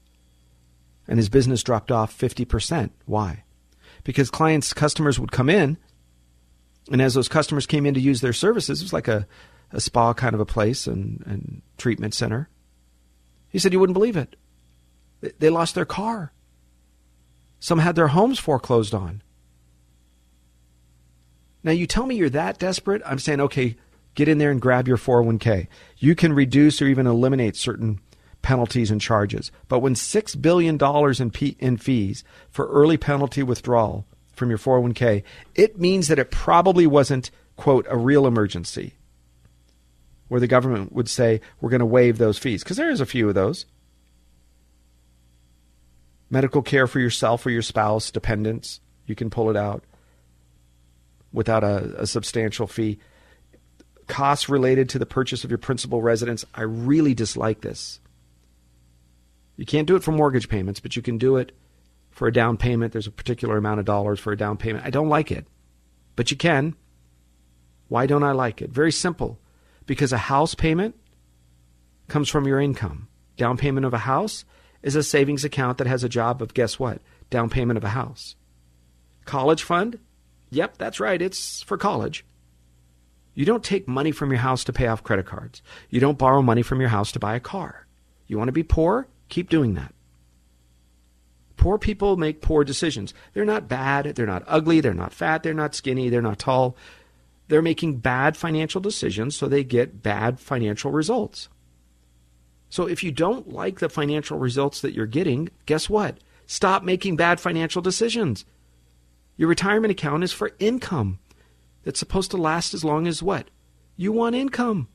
And his business dropped off 50%. Why? Because clients, customers would come in, and as those customers came in to use their services, it was like a, a spa kind of a place and, and treatment center. He said, You wouldn't believe it. They lost their car. Some had their homes foreclosed on. Now, you tell me you're that desperate. I'm saying, okay, get in there and grab your 401k. You can reduce or even eliminate certain penalties and charges. But when $6 billion in, P- in fees for early penalty withdrawal from your 401k, it means that it probably wasn't, quote, a real emergency where the government would say, we're going to waive those fees. Because there is a few of those. Medical care for yourself or your spouse, dependents, you can pull it out without a, a substantial fee. Costs related to the purchase of your principal residence, I really dislike this. You can't do it for mortgage payments, but you can do it for a down payment. There's a particular amount of dollars for a down payment. I don't like it, but you can. Why don't I like it? Very simple. Because a house payment comes from your income. Down payment of a house is a savings account that has a job of guess what? Down payment of a house. College fund? Yep, that's right. It's for college. You don't take money from your house to pay off credit cards. You don't borrow money from your house to buy a car. You want to be poor? Keep doing that. Poor people make poor decisions. They're not bad. They're not ugly. They're not fat. They're not skinny. They're not tall. They're making bad financial decisions, so they get bad financial results. So if you don't like the financial results that you're getting, guess what? Stop making bad financial decisions. Your retirement account is for income that's supposed to last as long as what? You want income.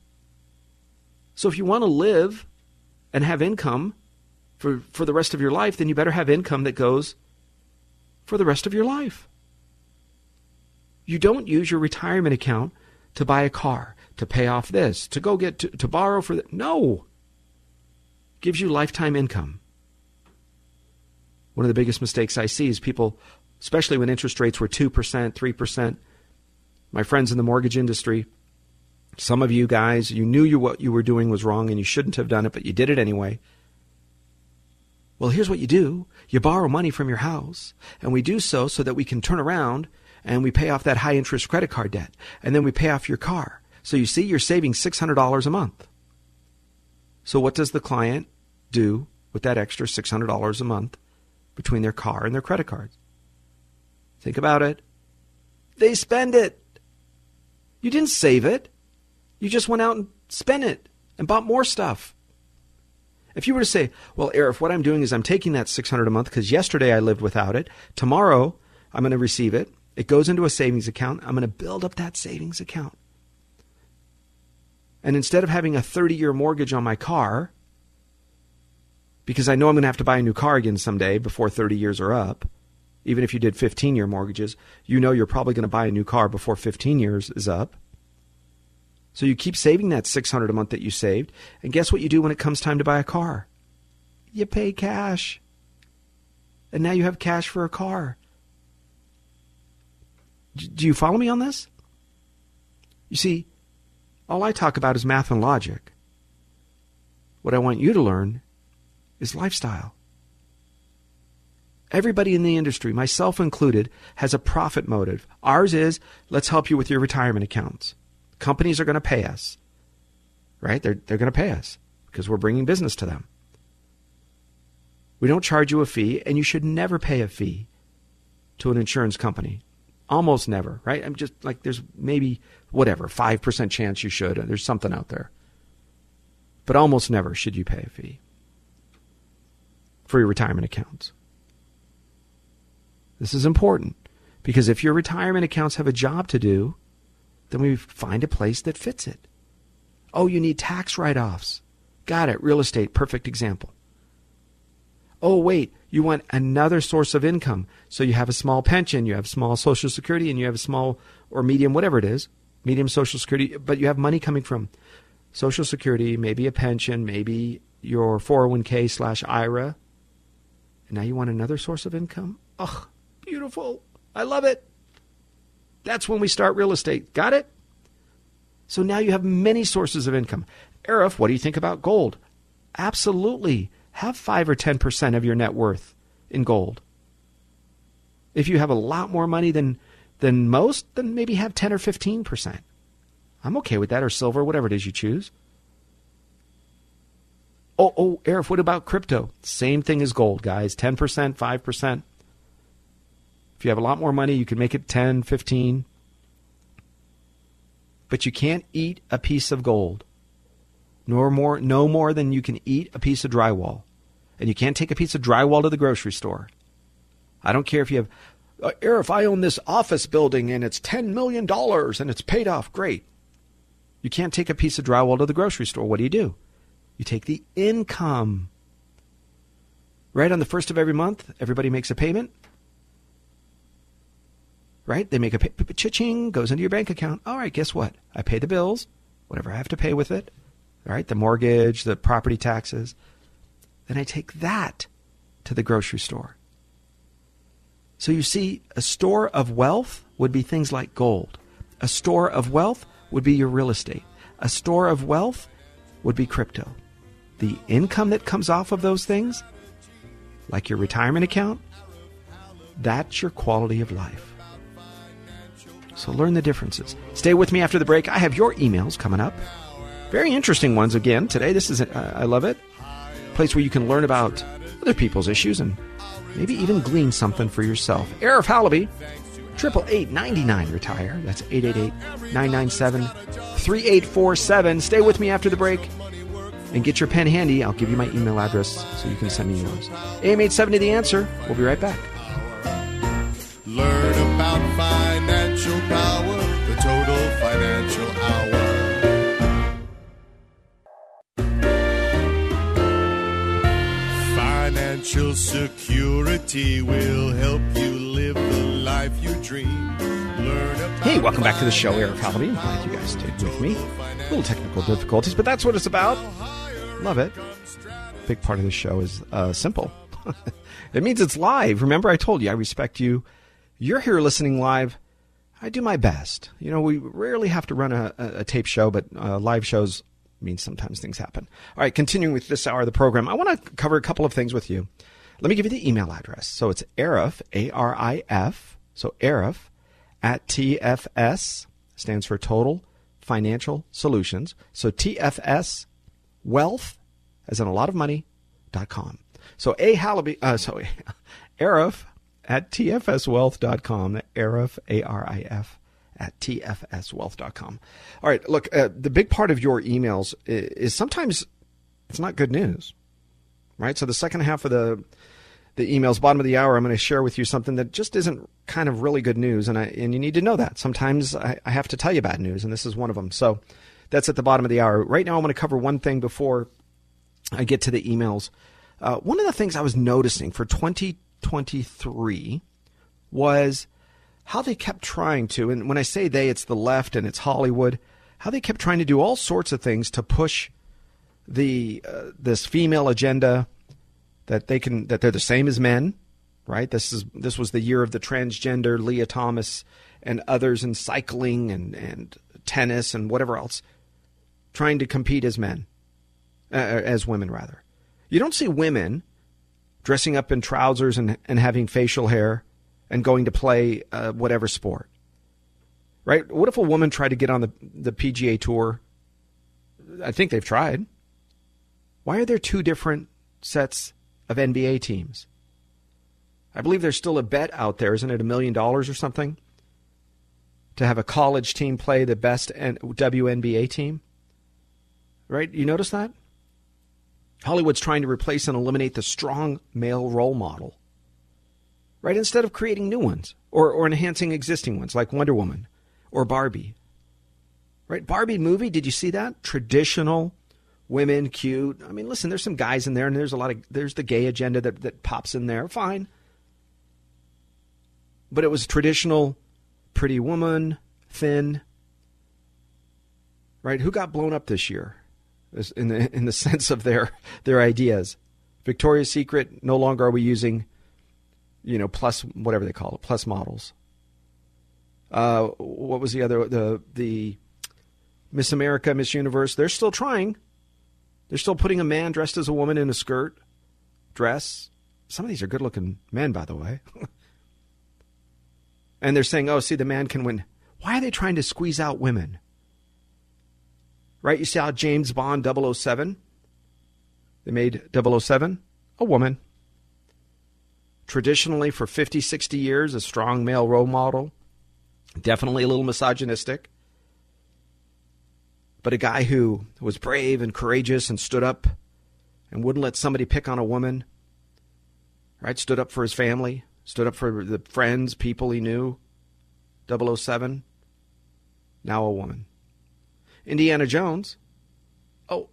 So if you want to live and have income for, for the rest of your life, then you better have income that goes for the rest of your life. You don't use your retirement account to buy a car, to pay off this, to go get to, to borrow for that. No. Gives you lifetime income. One of the biggest mistakes I see is people especially when interest rates were 2%, 3%. My friends in the mortgage industry, some of you guys, you knew you, what you were doing was wrong and you shouldn't have done it, but you did it anyway. Well, here's what you do you borrow money from your house, and we do so so that we can turn around and we pay off that high interest credit card debt, and then we pay off your car. So you see, you're saving $600 a month. So what does the client do with that extra $600 a month between their car and their credit cards? Think about it. They spend it. You didn't save it. You just went out and spent it and bought more stuff. If you were to say, well, Arif, what I'm doing is I'm taking that 600 a month because yesterday I lived without it. Tomorrow I'm going to receive it. It goes into a savings account. I'm going to build up that savings account. And instead of having a 30 year mortgage on my car, because I know I'm going to have to buy a new car again someday before 30 years are up, even if you did 15 year mortgages, you know you're probably going to buy a new car before 15 years is up. So you keep saving that 600 a month that you saved, and guess what you do when it comes time to buy a car? You pay cash. And now you have cash for a car. Do you follow me on this? You see, all I talk about is math and logic. What I want you to learn is lifestyle. Everybody in the industry, myself included, has a profit motive. Ours is let's help you with your retirement accounts. Companies are going to pay us, right? They're, they're going to pay us because we're bringing business to them. We don't charge you a fee, and you should never pay a fee to an insurance company. Almost never, right? I'm just like, there's maybe, whatever, 5% chance you should. There's something out there. But almost never should you pay a fee for your retirement accounts. This is important because if your retirement accounts have a job to do, then we find a place that fits it. Oh, you need tax write offs. Got it. Real estate, perfect example. Oh, wait, you want another source of income. So you have a small pension, you have small Social Security, and you have a small or medium, whatever it is, medium Social Security, but you have money coming from Social Security, maybe a pension, maybe your 401k slash IRA. And now you want another source of income? Ugh, Beautiful. I love it. That's when we start real estate. Got it? So now you have many sources of income. Arif, what do you think about gold? Absolutely. Have 5 or 10% of your net worth in gold. If you have a lot more money than than most, then maybe have 10 or 15%. I'm okay with that or silver, whatever it is you choose. Oh, oh, Arif, what about crypto? Same thing as gold, guys. 10%, 5%. If you have a lot more money, you can make it 10, 15. But you can't eat a piece of gold. Nor more no more than you can eat a piece of drywall. And you can't take a piece of drywall to the grocery store. I don't care if you have Uh, if I own this office building and it's $10 million and it's paid off, great. You can't take a piece of drywall to the grocery store. What do you do? You take the income. Right on the first of every month, everybody makes a payment. Right? They make a pay- cha-ching, goes into your bank account. All right, guess what? I pay the bills, whatever I have to pay with it. Right? The mortgage, the property taxes. Then I take that to the grocery store. So you see, a store of wealth would be things like gold. A store of wealth would be your real estate. A store of wealth would be crypto. The income that comes off of those things, like your retirement account, that's your quality of life. So learn the differences. Stay with me after the break. I have your emails coming up. Very interesting ones again today. This is, uh, I love it. Place where you can learn about other people's issues and maybe even glean something for yourself. Arif ninety nine retire. That's 888-997-3847. Stay with me after the break and get your pen handy. I'll give you my email address so you can send me yours. AM 870 The Answer. We'll be right back. Learn about financial power, the total financial hour. Financial security will help you live the life you dream. Hey, welcome back to the show, Arif Halaby. I'm glad you guys stayed with me. A little technical difficulties, but that's what it's about. Love it. Big part of the show is uh, simple. it means it's live. Remember, I told you I respect you. You're here listening live. I do my best. You know, we rarely have to run a, a, tape show, but uh, live shows means sometimes things happen. All right, continuing with this hour of the program, I want to cover a couple of things with you. Let me give you the email address. So it's Arif, A R I F, so Arif at TFS, stands for Total Financial Solutions. So TFS Wealth, as in a lot of money, dot com. So A Halaby, uh, sorry, Arif at tfswealth.com. Arif, A R I F, at tfswealth.com. All right, look, uh, the big part of your emails is, is sometimes it's not good news, right? So the second half of the the emails, bottom of the hour, I'm going to share with you something that just isn't kind of really good news, and I and you need to know that. Sometimes I, I have to tell you bad news, and this is one of them. So that's at the bottom of the hour. Right now, I'm going to cover one thing before I get to the emails. Uh, one of the things I was noticing for 2023 was how they kept trying to, and when I say they, it's the left and it's Hollywood, how they kept trying to do all sorts of things to push the uh, this female agenda that they can that they're the same as men, right? This is this was the year of the transgender Lia Thomas and others in cycling and and tennis and whatever else, trying to compete as men, uh, as women rather. You don't see women dressing up in trousers and and having facial hair and going to play uh, whatever sport, right? What if a woman tried to get on the the PGA tour? I think they've tried. Why are there two different sets of NBA teams? I believe there's still a bet out there, isn't it? A million dollars or something to have a college team play the best WNBA team. Right? You notice that? Hollywood's trying to replace and eliminate the strong male role model. Right? Instead of creating new ones or, or enhancing existing ones like Wonder Woman or Barbie. Right? Barbie movie, did you see that? Traditional women, cute. I mean, listen, there's some guys in there, and there's a lot of there's the gay agenda that that pops in there. Fine, but it was traditional, pretty woman, thin. Right? Who got blown up this year, in the in the sense of their their ideas? Victoria's Secret. No longer are we using, you know, plus whatever they call it, plus models. Uh, what was the other the the Miss America, Miss Universe? They're still trying. They're still putting a man dressed as a woman in a skirt, dress. Some of these are good looking men, by the way. and they're saying, oh, see, the man can win. Why are they trying to squeeze out women? Right? You saw James Bond 007? They made 007 a woman. Traditionally, for 50, 60 years, a strong male role model. Definitely a little misogynistic but a guy who was brave and courageous and stood up and wouldn't let somebody pick on a woman, right? Stood up for his family Stood up for the friends, people he knew. 007, now a woman. Indiana Jones, oh,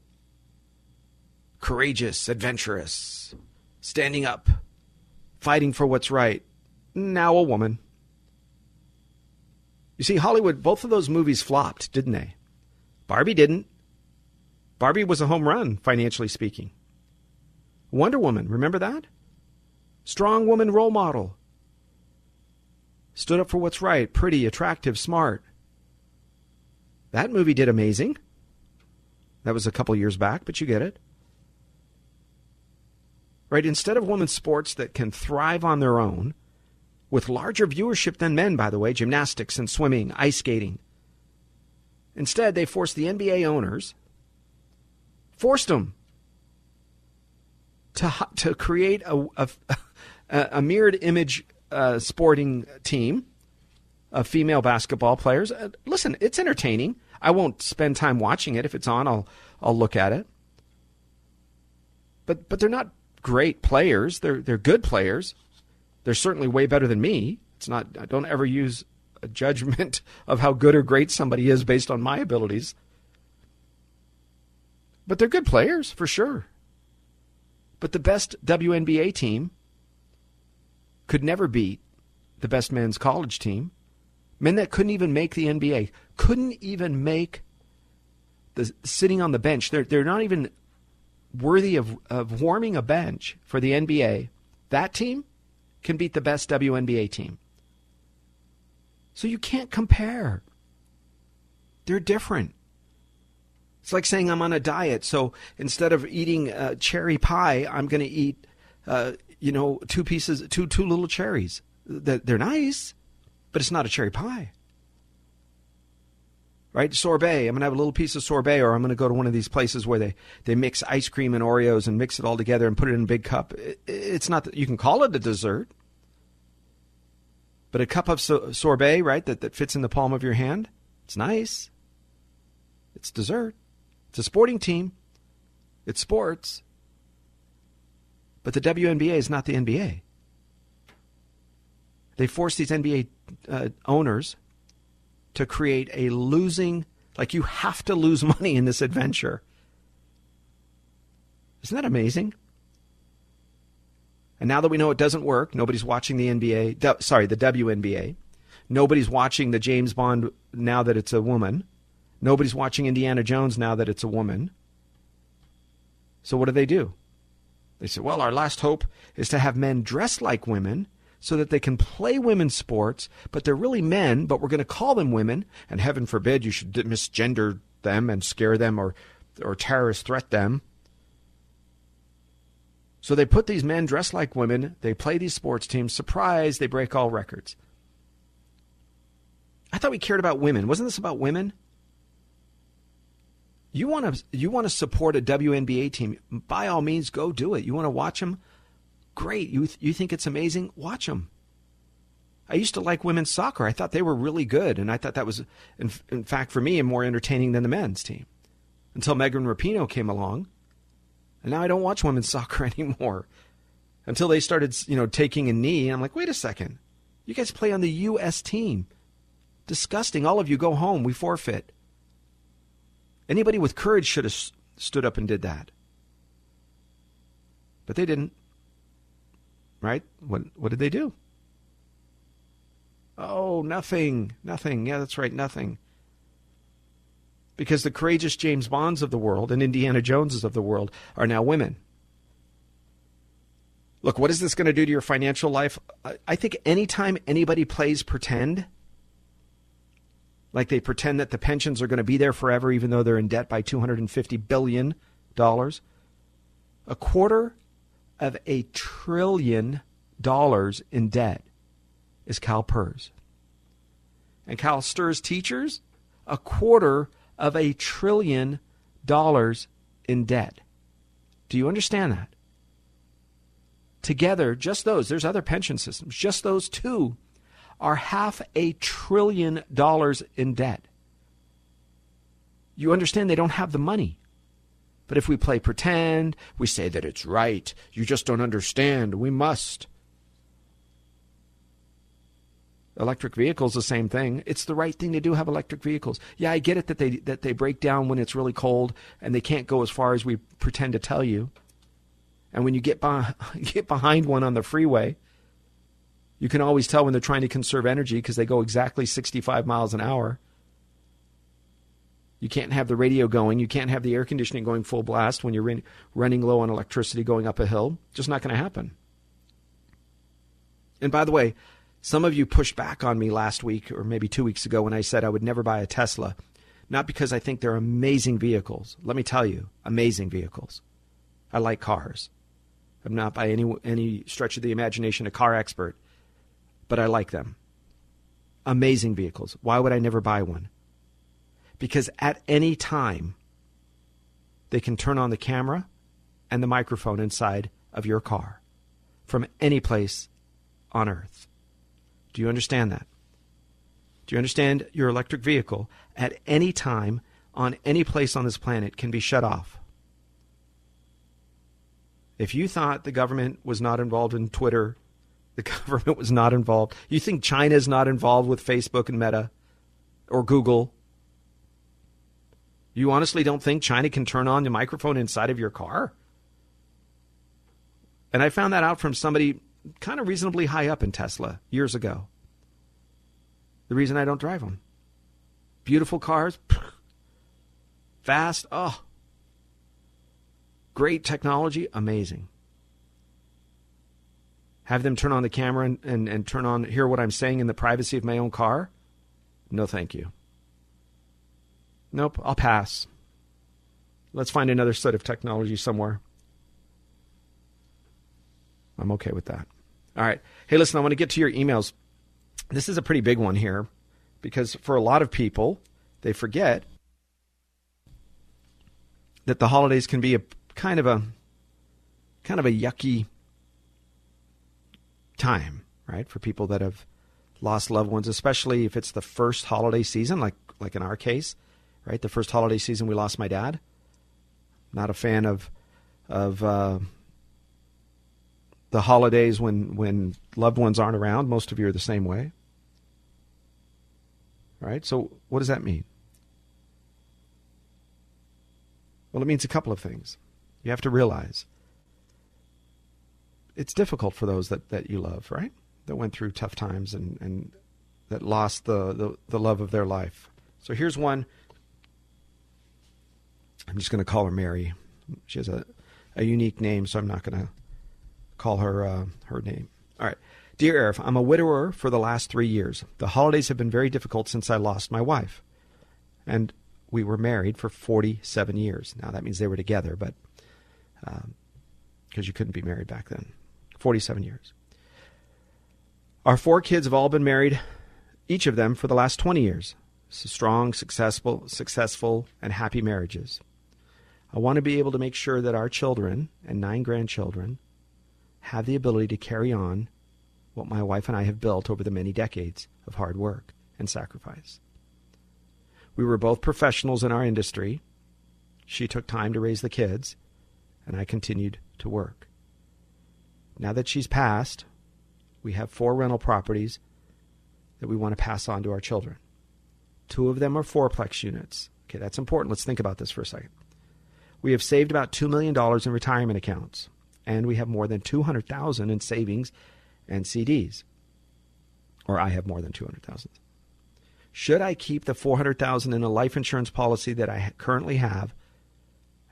courageous, adventurous, standing up, fighting for what's right, now a woman. You see, Hollywood, both of those movies flopped, didn't they? Barbie didn't. Barbie was a home run, financially speaking. Wonder Woman, remember that? Strong woman role model. Stood up for what's right, pretty, attractive, smart. That movie did amazing. That was a couple years back, but you get it. Right? Instead of women's sports that can thrive on their own, with larger viewership than men, by the way, gymnastics and swimming, ice skating. Instead, they forced the NBA owners, forced them to, to create a, a, a mirrored image uh, sporting team female basketball players. Uh, listen, it's entertaining. I won't spend time watching it. If it's on, I'll I'll look at it. But but they're not great players. They're they're good players. They're certainly way better than me. It's not. I don't ever use a judgment of how good or great somebody is based on my abilities. But they're good players for sure. But the best WNBA team could never beat the best men's college team. Men that couldn't even make the NBA, couldn't even make the sitting on the bench. They're they're not even worthy of, of warming a bench for the NBA. That team can beat the best WNBA team. So you can't compare. They're different. It's like saying I'm on a diet, so instead of eating uh, cherry pie, I'm going to eat, uh, you know, two pieces, two two little cherries. They're nice, but it's not a cherry pie. Right? Sorbet. I'm going to have a little piece of sorbet, or I'm going to go to one of these places where they, they mix ice cream and Oreos and mix it all together and put it in a big cup. It's not, that you can call it a dessert, but a cup of so- sorbet, right, that, that fits in the palm of your hand, it's nice. It's dessert. It's a sporting team. It's sports. But the WNBA is not the NBA. They force these NBA uh, owners to create a losing, like you have to lose money in this adventure. Isn't that amazing? And now that we know it doesn't work, nobody's watching the NBA, sorry, the WNBA. Nobody's watching the James Bond now that it's a woman. Nobody's watching Indiana Jones now that it's a woman. So what do they do? They say, well, our last hope is to have men dress like women so that they can play women's sports, but they're really men, but we're going to call them women, and heaven forbid you should misgender them and scare them or, or terrorist threat them. So they put these men dressed like women, they play these sports teams, surprise, they break all records. I thought we cared about women. Wasn't this about women? You want to you want to support a WNBA team? By all means, go do it. You want to watch them? Great. You you think it's amazing? Watch them. I used to like women's soccer. I thought they were really good, and I thought that was, in, in fact, for me, more entertaining than the men's team. Until Megan Rapinoe came along, and now I don't watch women's soccer anymore. Until they started, you know, taking a knee, and I'm like, wait a second, you guys play on the U.S. team. Disgusting. All of you go home. We forfeit. Anybody with courage should have stood up and did that. But they didn't. Right? What what did they do? Oh, nothing. Nothing. Yeah, that's right, nothing. Because the courageous James Bonds of the world and Indiana Joneses of the world are now women. Look, what is this going to do to your financial life? I think anytime anybody plays pretend, like they pretend that the pensions are going to be there forever, even though they're in debt by $250 billion. A quarter of a trillion dollars in debt is CalPERS. And CalSTRS teachers, a quarter of a trillion dollars in debt. Do you understand that? Together, just those, there's other pension systems, just those two are half a trillion dollars in debt. You understand they don't have the money. But if we play pretend, we say that it's right. You just don't understand. We must. Electric vehicles, the same thing. It's the right thing to do. Have electric vehicles. Yeah, I get it that they that they break down when it's really cold and they can't go as far as we pretend to tell you. And when you get by, get behind one on the freeway, you can always tell when they're trying to conserve energy because they go exactly 65 miles an hour. You can't have the radio going. You can't have the air conditioning going full blast when you're running low on electricity going up a hill. Just not going to happen. And by the way, some of you pushed back on me last week or maybe two weeks ago when I said I would never buy a Tesla. Not because I think they're amazing vehicles. Let me tell you, amazing vehicles. I like cars. I'm not by any any stretch of the imagination a car expert, but I like them. Amazing vehicles. Why would I never buy one? Because at any time they can turn on the camera and the microphone inside of your car from any place on earth. Do you understand that? Do you understand your electric vehicle at any time on any place on this planet can be shut off? If you thought the government was not involved in Twitter, the government was not involved, you think China is not involved with Facebook and Meta or Google, you honestly don't think China can turn on the microphone inside of your car? And I found that out from somebody kind of reasonably high up in Tesla years ago. The reason I don't drive them. Beautiful cars, fast, oh, great technology, amazing. Have them turn on the camera and, and, and turn on, hear what I'm saying in the privacy of my own car? No, thank you. Nope, I'll pass. Let's find another set of technology somewhere. I'm okay with that. All right. Hey, listen, I want to get to your emails. This is a pretty big one here because for a lot of people, they forget that the holidays can be a kind of a kind of a yucky time, right? For people that have lost loved ones, especially if it's the first holiday season, like like in our case, right? The first holiday season we lost my dad. Not a fan of of uh, the holidays when when loved ones aren't around. Most of you are the same way. Right? So what does that mean? Well, it means a couple of things. You have to realize it's difficult for those that, that you love, right? That went through tough times and, and that lost the, the, the love of their life. So here's one. I'm just going to call her Mary. She has a, a unique name, so I'm not going to call her uh, her name. All right. Dear Arif, I'm a widower for the last three years. The holidays have been very difficult since I lost my wife. And we were married for 47 years. Now, that means they were together, but because um, you couldn't be married back then. 47 years. Our four kids have all been married, each of them, for the last 20 years. So strong, successful, successful, and happy marriages. I want to be able to make sure that our children and nine grandchildren have the ability to carry on what my wife and I have built over the many decades of hard work and sacrifice. We were both professionals in our industry. She took time to raise the kids, and I continued to work. Now that she's passed, we have four rental properties that we want to pass on to our children. Two of them are fourplex units. Okay, that's important. Let's think about this for a second. We have saved about $2 million in retirement accounts and we have more than 200,000 in savings and CDs. Or I have more than 200,000. Should I keep the 400,000 in a life insurance policy that I currently have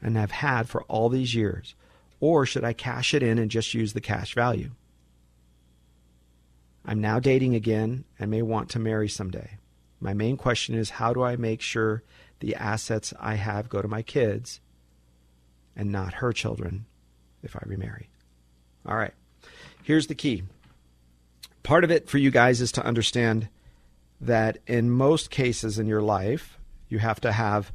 and have had for all these years or should I cash it in and just use the cash value? I'm now dating again and may want to marry someday. My main question is how do I make sure the assets I have go to my kids and not her children if I remarry. All right. Here's the key. Part of it for you guys is to understand that in most cases in your life, you have to have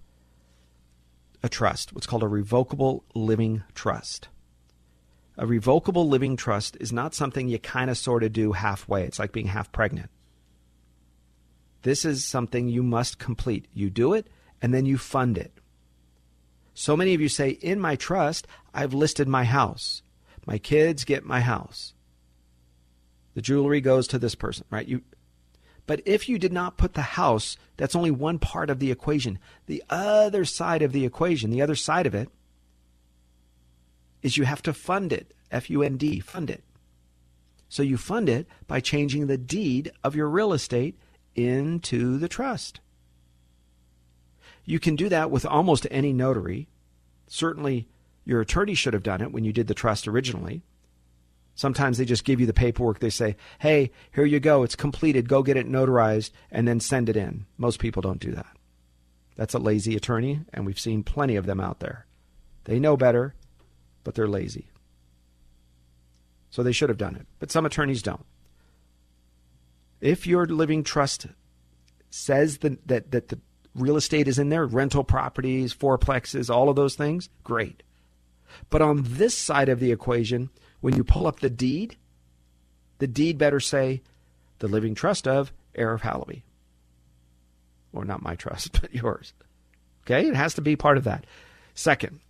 a trust, what's called a revocable living trust. A revocable living trust is not something you kind of sort of do halfway. It's like being half pregnant. This is something you must complete. You do it and then you fund it. So many of you say, in my trust, I've listed my house. My kids get my house. The jewelry goes to this person, right? You, But if you did not put the house, that's only one part of the equation. The other side of the equation, the other side of it, is you have to fund it. F U N D, fund it. So you fund it by changing the deed of your real estate into the trust. You can do that with almost any notary. Certainly, your attorney should have done it when you did the trust originally. Sometimes they just give you the paperwork. They say, hey, here you go. It's completed. Go get it notarized and then send it in. Most people don't do that. That's a lazy attorney, and we've seen plenty of them out there. They know better, but they're lazy. So they should have done it. But some attorneys don't. If your living trust says that, that, that the real estate is in there, rental properties, fourplexes, all of those things, great. But on this side of the equation, when you pull up the deed, the deed better say the living trust of Arif Halaby. Or not my trust, but yours. Okay? It has to be part of that. Second,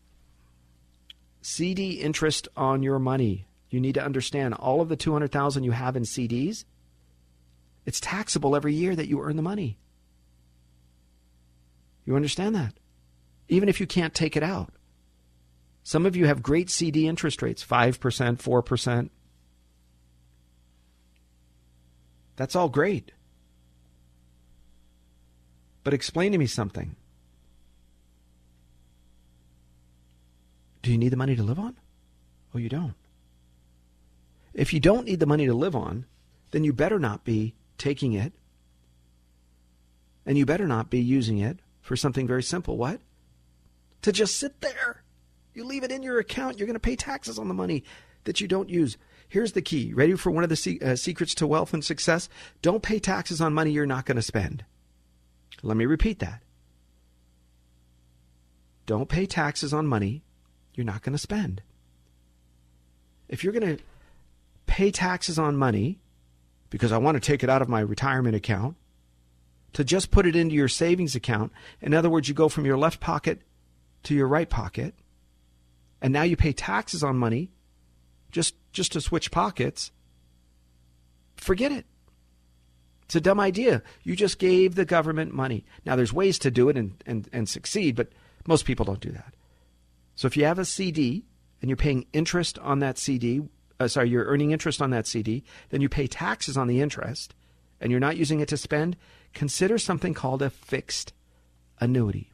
CD interest on your money. You need to understand all of the 200,000 you have in CDs, it's taxable every year that you earn the money. You understand that? Even if you can't take it out. Some of you have great CD interest rates 5%, 4%. That's all great. But explain to me something. Do you need the money to live on? Oh, you don't. If you don't need the money to live on, then you better not be taking it and you better not be using it for something very simple. What? To just sit there. You leave it in your account, you're going to pay taxes on the money that you don't use. Here's the key. Ready for one of the se- uh, secrets to wealth and success? Don't pay taxes on money you're not going to spend. Let me repeat that. Don't pay taxes on money you're not going to spend. If you're going to pay taxes on money because I want to take it out of my retirement account, to just put it into your savings account, in other words, you go from your left pocket to your right pocket, and now you pay taxes on money just just to switch pockets, forget it. It's a dumb idea. You just gave the government money. Now there's ways to do it and, and, and succeed, but most people don't do that. So if you have a CD and you're paying interest on that CD, uh, sorry, you're earning interest on that CD, then you pay taxes on the interest and you're not using it to spend, consider something called a fixed annuity.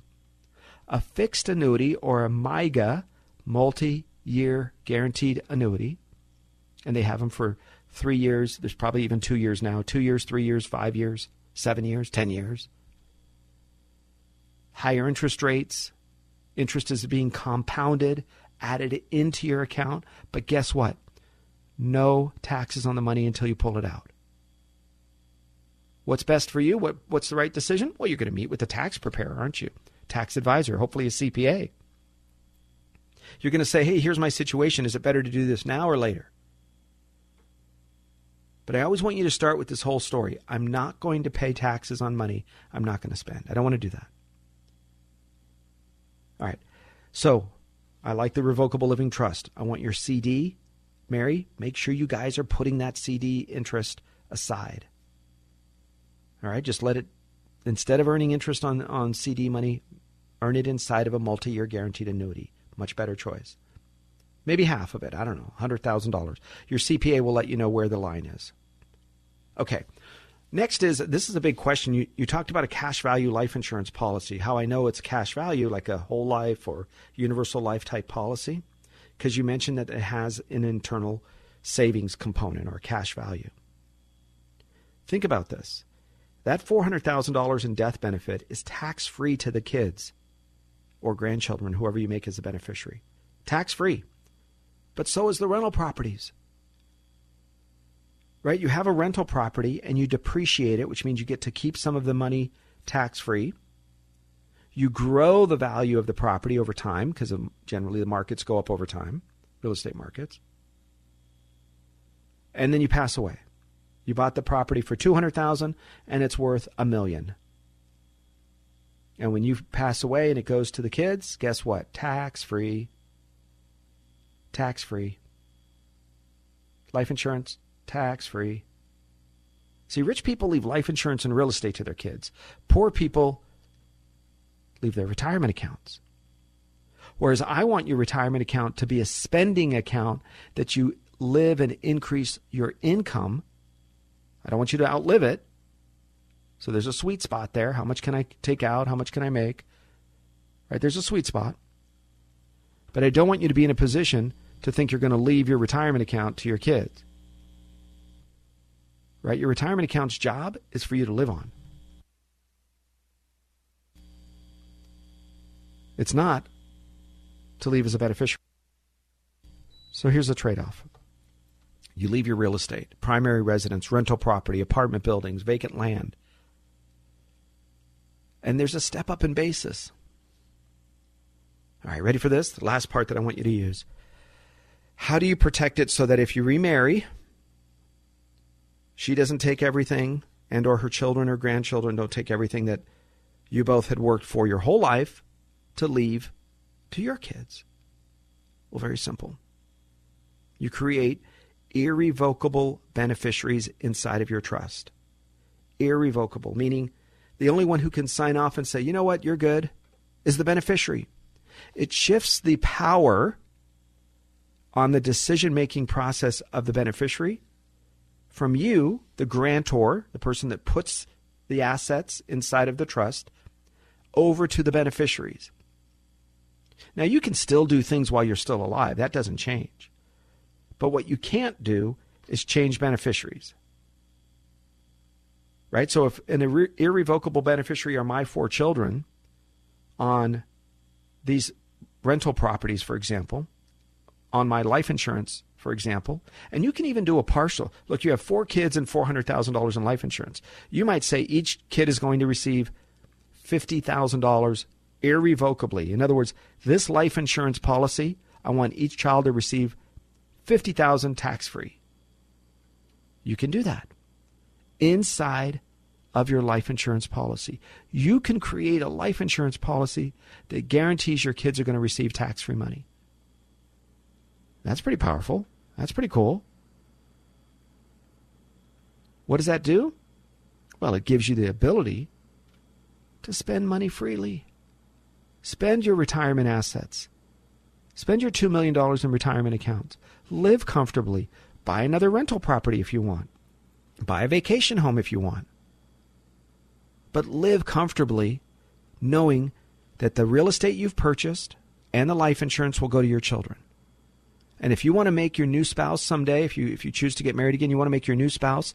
A fixed annuity or a MYGA multi year guaranteed annuity. And they have them for three years. There's probably even two years now two years, three years, five years, seven years, ten years. Higher interest rates. Interest is being compounded, added into your account. But guess what? No taxes on the money until you pull it out. What's best for you? What, what's the right decision? Well, you're going to meet with a tax preparer, aren't you? Tax advisor, hopefully a CPA. You're going to say, hey, here's my situation. Is it better to do this now or later? But I always want you to start with this whole story. I'm not going to pay taxes on money I'm not going to spend. I don't want to do that. All right. So I like the revocable living trust. I want your CD. Mary, make sure you guys are putting that CD interest aside. All right. Just let it, instead of earning interest on, on CD money, earn it inside of a multi year guaranteed annuity. Much better choice. Maybe half of it. I don't know. $100,000. Your CPA will let you know where the line is. Okay. Next is this is a big question. You, you talked about a cash value life insurance policy. How I know it's cash value, like a whole life or universal life type policy, because you mentioned that it has an internal savings component or cash value. Think about this. That $400,000 in death benefit is tax free to the kids or grandchildren, whoever you make as a beneficiary. Tax free. But so is the rental properties. Right? You have a rental property and you depreciate it, which means you get to keep some of the money tax free. You grow the value of the property over time because generally the markets go up over time, real estate markets. And then you pass away. You bought the property for 200,000 and it's worth a million. And when you pass away and it goes to the kids, guess what? Tax free. Tax free. Life insurance, tax free. See, rich people leave life insurance and real estate to their kids. Poor people leave their retirement accounts. Whereas I want your retirement account to be a spending account that you live and increase your income. I don't want you to outlive it. So there's a sweet spot there. How much can I take out? How much can I make? Right? There's a sweet spot. But I don't want you to be in a position to think you're going to leave your retirement account to your kids. Right? Your retirement account's job is for you to live on. It's not to leave as a beneficiary. So here's the trade off you leave your real estate, primary residence, rental property, apartment buildings, vacant land. And there's a step up in basis. All right, ready for this? The last part that I want you to use. How do you protect it so that if you remarry, she doesn't take everything and or her children or grandchildren don't take everything that you both had worked for your whole life to leave to your kids? Well, very simple. You create irrevocable beneficiaries inside of your trust. Irrevocable, meaning the only one who can sign off and say, you know what, you're good, is the beneficiary. It shifts the power on the decision making process of the beneficiary from you, the grantor, the person that puts the assets inside of the trust, over to the beneficiaries. Now, you can still do things while you're still alive. That doesn't change. But what you can't do is change beneficiaries. Right? So if an irre- irrevocable beneficiary are my four children on these rental properties, for example, on my life insurance, for example, and you can even do a partial. Look, you have four kids and $400,000 in life insurance. You might say each kid is going to receive $50,000 irrevocably. In other words, this life insurance policy, I want each child to receive 50,000 tax free. You can do that inside of your life insurance policy. You can create a life insurance policy that guarantees your kids are going to receive tax free money. That's pretty powerful. That's pretty cool. What does that do? Well, it gives you the ability to spend money freely. Spend your retirement assets. Spend your $2 million in retirement accounts. Live comfortably. Buy another rental property if you want. Buy a vacation home if you want. But live comfortably knowing that the real estate you've purchased and the life insurance will go to your children. And if you want to make your new spouse someday, if you if you choose to get married again, you want to make your new spouse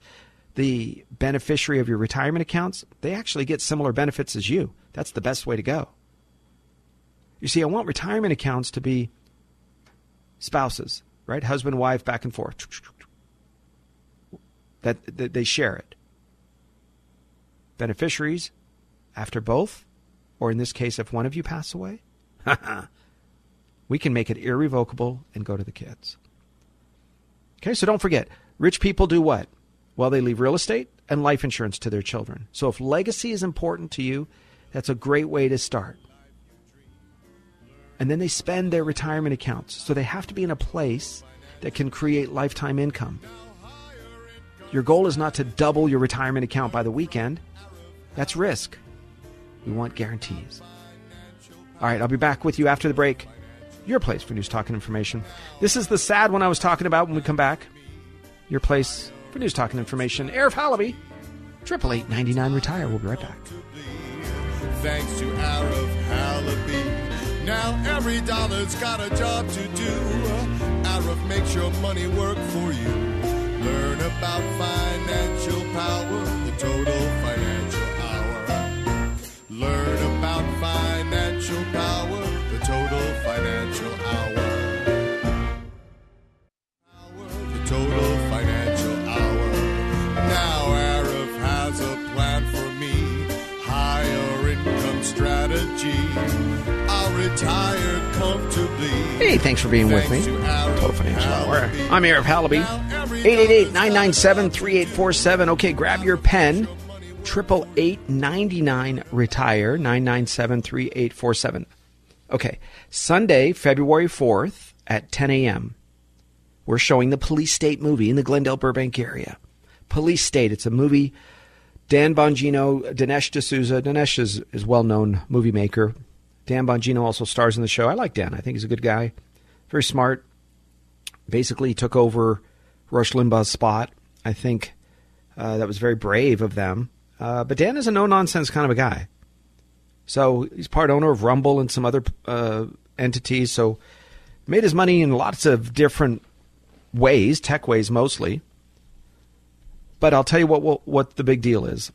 the beneficiary of your retirement accounts, they actually get similar benefits as you. That's the best way to go. You see, I want retirement accounts to be spouses, right? Husband, wife, back and forth. That, that they share it. Beneficiaries, after both, or in this case, if one of you pass away, we can make it irrevocable and go to the kids. Okay, so don't forget, rich people do what? Well, they leave real estate and life insurance to their children. So if legacy is important to you, that's a great way to start. And then they spend their retirement accounts. So they have to be in a place that can create lifetime income. Your goal is not to double your retirement account by the weekend. That's risk. We want guarantees. All right, I'll be back with you after the break. Your place for news, talk, and information. This is the sad one I was talking about when we come back. Your place for news, talk, and information. Eight ninety nine retire. We'll be right back. Thanks to Arif Halaby. Now every dollar's got a job to do. Arif makes your money work for you. Learn about financial power, the total financial hour. Learn about financial Hey, thanks for being with me. Total Financial Hour. I'm Arif Halaby. 888-997-3847. Okay, grab your pen. Triple eight ninety nine retire nine nine seven three eight four seven. Okay, Sunday, February fourth at ten a.m. We're showing the Police State movie in the Glendale Burbank area. Police State. It's a movie. Dan Bongino, Dinesh D'Souza. Dinesh is, is well known movie maker. Dan Bongino also stars in the show. I like Dan. I think he's a good guy. Very smart. Basically, took over Rush Limbaugh's spot. I think uh, that was very brave of them. Uh, but Dan is a no nonsense kind of a guy. So he's part owner of Rumble and some other uh, entities. So made his money in lots of different ways, tech ways mostly. But I'll tell you what, what what the big deal is.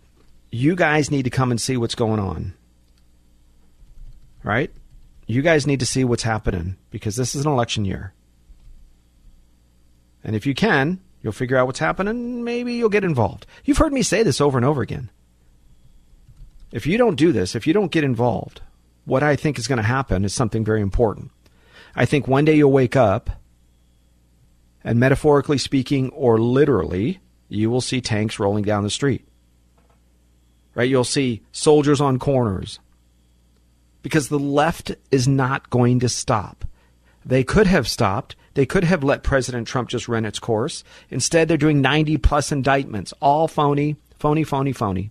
You guys need to come and see what's going on. Right? You guys need to see what's happening because this is an election year. And if you can, you'll figure out what's happening, maybe you'll get involved. You've heard me say this over and over again. If you don't do this, if you don't get involved, what I think is going to happen is something very important. I think one day you'll wake up, and metaphorically speaking, or literally, you will see tanks rolling down the street. Right? You'll see soldiers on corners. Because the left is not going to stop. They could have stopped. They could have let President Trump just run its course. Instead, they're doing 90 plus indictments, all phony, phony, phony, phony.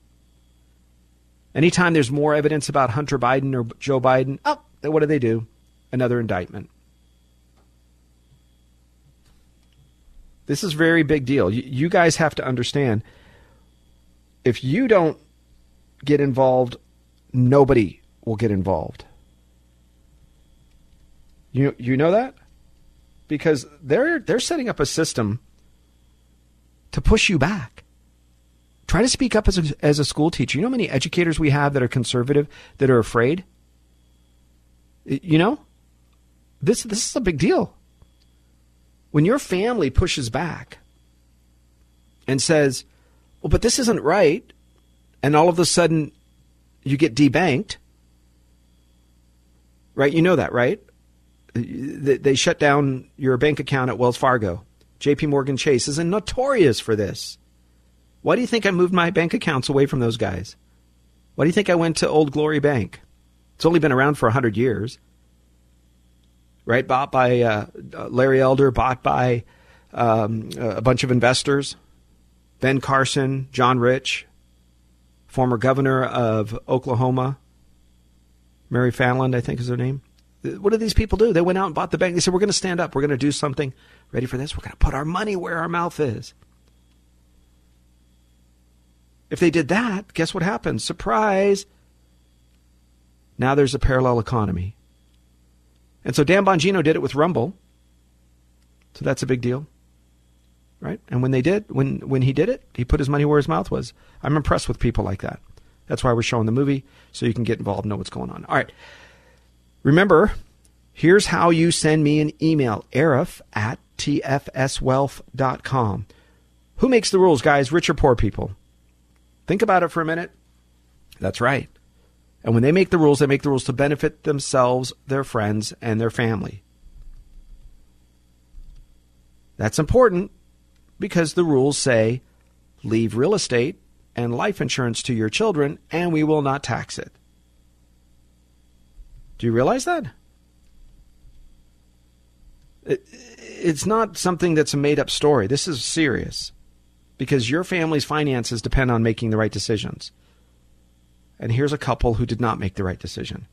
Anytime there's more evidence about Hunter Biden or Joe Biden, oh, what do they do? Another indictment. This is a very big deal. You guys have to understand if you don't get involved, nobody will get involved. You you know that? Because they're they're setting up a system to push you back. Try to speak up as a, as a school teacher. You know how many educators we have that are conservative that are afraid? You know? This this is a big deal. When your family pushes back and says, "Well, but this isn't right," and all of a sudden you get debanked, right? You know that, right? They shut down your bank account at Wells Fargo. JP Morgan Chase is notorious for this. Why do you think I moved my bank accounts away from those guys? Why do you think I went to Old Glory Bank? It's only been around for 100 years. Right? Bought by uh, Larry Elder, bought by um, a bunch of investors. Ben Carson, John Rich, former governor of Oklahoma. Mary Fallin, I think is her name. What did these people do? They went out and bought the bank. They said, We're going to stand up. We're going to do something. Ready for this? We're going to put our money where our mouth is. If they did that, guess what happened? Surprise! Now there's a parallel economy. And so Dan Bongino did it with Rumble. So that's a big deal. Right? And when they did, when when he did it, he put his money where his mouth was. I'm impressed with people like that. That's why we're showing the movie, so you can get involved and know what's going on. All right. Remember, here's how you send me an email, arif at tfswealth.com. Who makes the rules, guys? Rich or poor people? Think about it for a minute. That's right. And when they make the rules, they make the rules to benefit themselves, their friends, and their family. That's important because the rules say leave real estate and life insurance to your children, and we will not tax it. Do you realize that? it's not something that's a made up story. This is serious because your family's finances depend on making the right decisions. And here's a couple who did not make the right decision.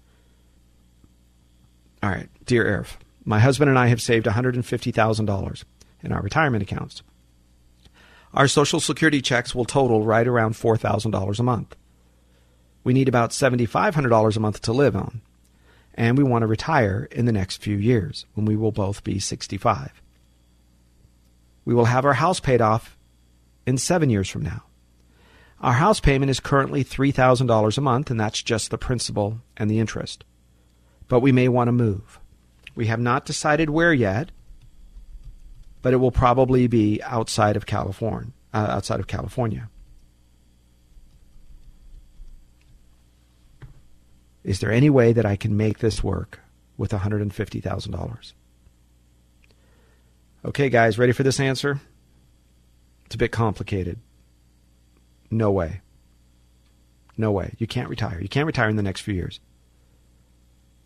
All right, dear Arif, my husband and I have saved $150,000 in our retirement accounts. Our Social Security checks will total right around $4,000 a month. We need about $7,500 a month to live on, and we want to retire in the next few years when we will both be 65. We will have our house paid off in seven years from now. Our house payment is currently $3,000 a month, and that's just the principal and the interest. But we may want to move. We have not decided where yet, but it will probably be outside of California. Uh, outside of California. Is there any way that I can make this work with $150,000? Okay, guys, ready for this answer? It's a bit complicated. No way. No way. You can't retire. You can't retire in the next few years.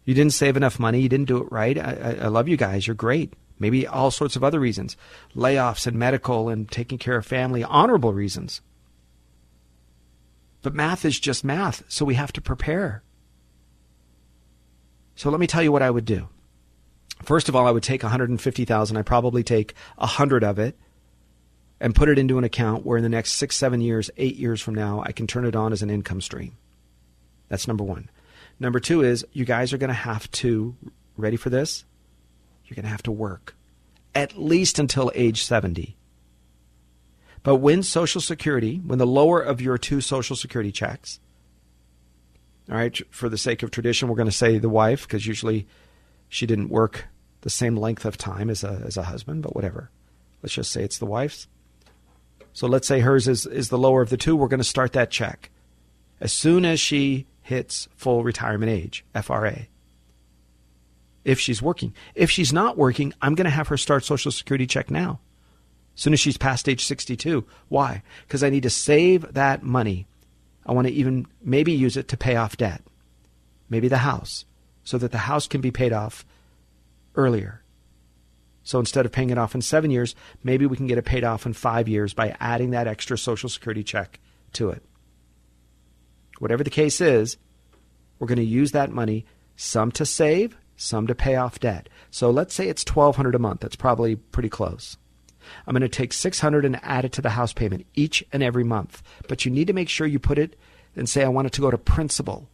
You didn't save enough money. You didn't do it right. I, I, I love you guys. You're great. Maybe all sorts of other reasons layoffs and medical and taking care of family, honorable reasons. But math is just math, so we have to prepare. So let me tell you what I would do. First of all, I would take 150,000. I probably take 100 of it and put it into an account where in the next 6, 7 years, 8 years from now, I can turn it on as an income stream. That's number 1. Number 2 is you guys are going to have to ready for this? You're going to have to work at least until age 70. But when Social Security, when the lower of your two Social Security checks, all right, for the sake of tradition, we're going to say the wife, because usually she didn't work the same length of time as a, as a husband, but whatever. Let's just say it's the wife's. So let's say hers is, is the lower of the two. We're going to start that check as soon as she hits full retirement age, FRA. If she's working. If she's not working, I'm going to have her start Social Security check now as soon as she's past age 62. Why? Because I need to save that money. I want to even maybe use it to pay off debt, maybe the house, so that the house can be paid off earlier. So instead of paying it off in seven years, maybe we can get it paid off in five years by adding that extra Social Security check to it. Whatever the case is, we're going to use that money, some to save, some to pay off debt. So let's say it's 1200 a month. That's probably pretty close. I'm going to take 600 and add it to the house payment each and every month. But you need to make sure you put it and say I want it to go to principal.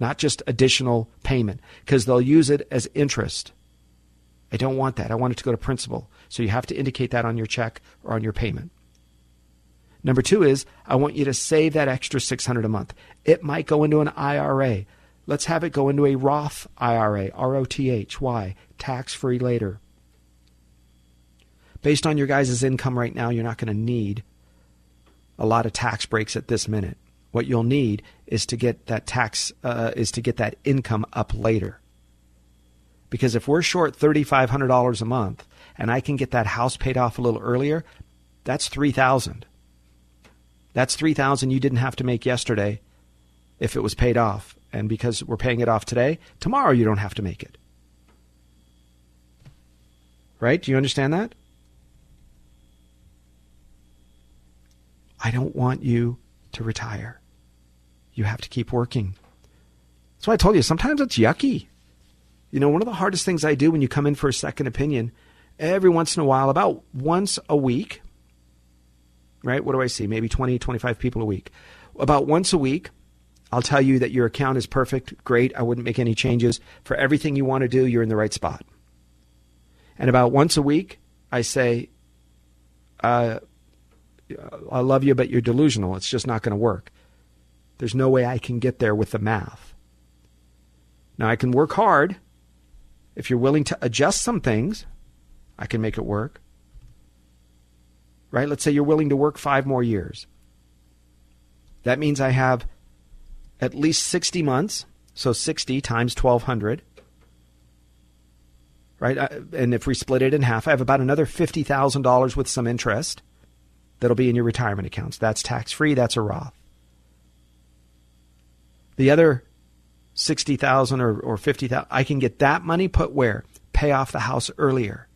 Not just additional payment because they'll use it as interest. I don't want that. I want it to go to principal. So you have to indicate that on your check or on your payment. Number 2 is I want you to save that extra 600 a month. It might go into an IRA. Let's have it go into a Roth IRA, R O T H. Why? Tax free later based on your guys' income right now, you're not going to need a lot of tax breaks at this minute. What you'll need is to get that tax uh, is to get that income up later. Because if we're short thirty five hundred dollars a month, and I can get that house paid off a little earlier, that's three thousand. That's three thousand you didn't have to make yesterday, if it was paid off. And because we're paying it off today, tomorrow you don't have to make it. Right? Do you understand that? I don't want you to retire. You have to keep working. That's why I told you sometimes it's yucky. You know, one of the hardest things I do when you come in for a second opinion, every once in a while, about once a week, right? What do I see? Maybe 20, 25 people a week. About once a week, I'll tell you that your account is perfect, great. I wouldn't make any changes. For everything you want to do, you're in the right spot. And about once a week, I say, uh, I love you, but you're delusional. It's just not going to work. There's no way I can get there with the math. Now, I can work hard. If you're willing to adjust some things, I can make it work. Right? Let's say you're willing to work five more years. That means I have at least 60 months. So 60 times 1200. Right? Uh, and if we split it in half, I have about another $50,000 with some interest that'll be in your retirement accounts. That's tax free. That's a Roth. The other sixty thousand or or fifty thousand, I can get that money put where? Pay off the house earlier.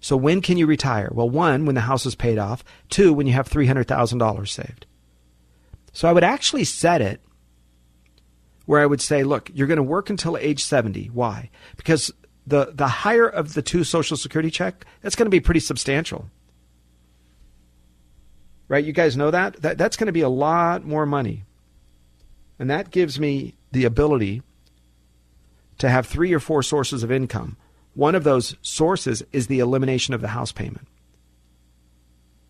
So when can you retire? Well, one, when the house is paid off. Two, when you have three hundred thousand dollars saved. So I would actually set it where I would say, look, you're going to work until age 70. Why? Because the, the higher of the two Social Security check, that's going to be pretty substantial right? You guys know that? that that's going to be a lot more money. And that gives me the ability to have three or four sources of income. One of those sources is the elimination of the house payment.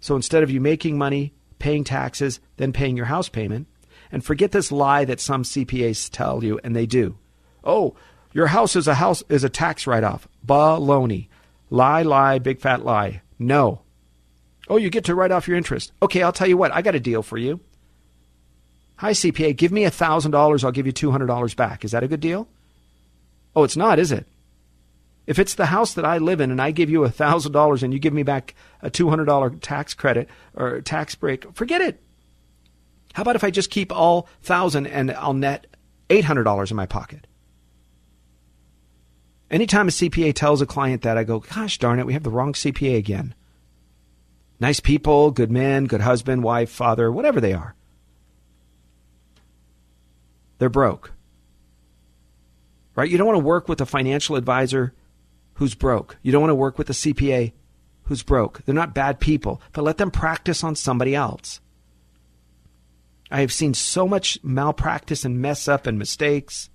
So instead of you making money, paying taxes, then paying your house payment, and forget this lie that some CPAs tell you, and they do. Oh, your house is a house is a tax write off. Baloney. Lie, lie, big fat lie. No. Oh, you get to write off your interest. Okay, I'll tell you what, I got a deal for you. Hi, CPA, give me $1,000, I'll give you $200 back. Is that a good deal? Oh, it's not, is it? If it's the house that I live in and I give you $1,000 and you give me back a $200 tax credit or tax break, forget it. How about if I just keep all thousand and I'll net $800 in my pocket? Anytime a CPA tells a client that, I go, gosh darn it, we have the wrong CPA again. Nice people, good man, good husband, wife, father, whatever they are. They're broke. Right? You don't want to work with a financial advisor who's broke. You don't want to work with a CPA who's broke. They're not bad people, but let them practice on somebody else. I have seen so much malpractice and mess up and mistakes.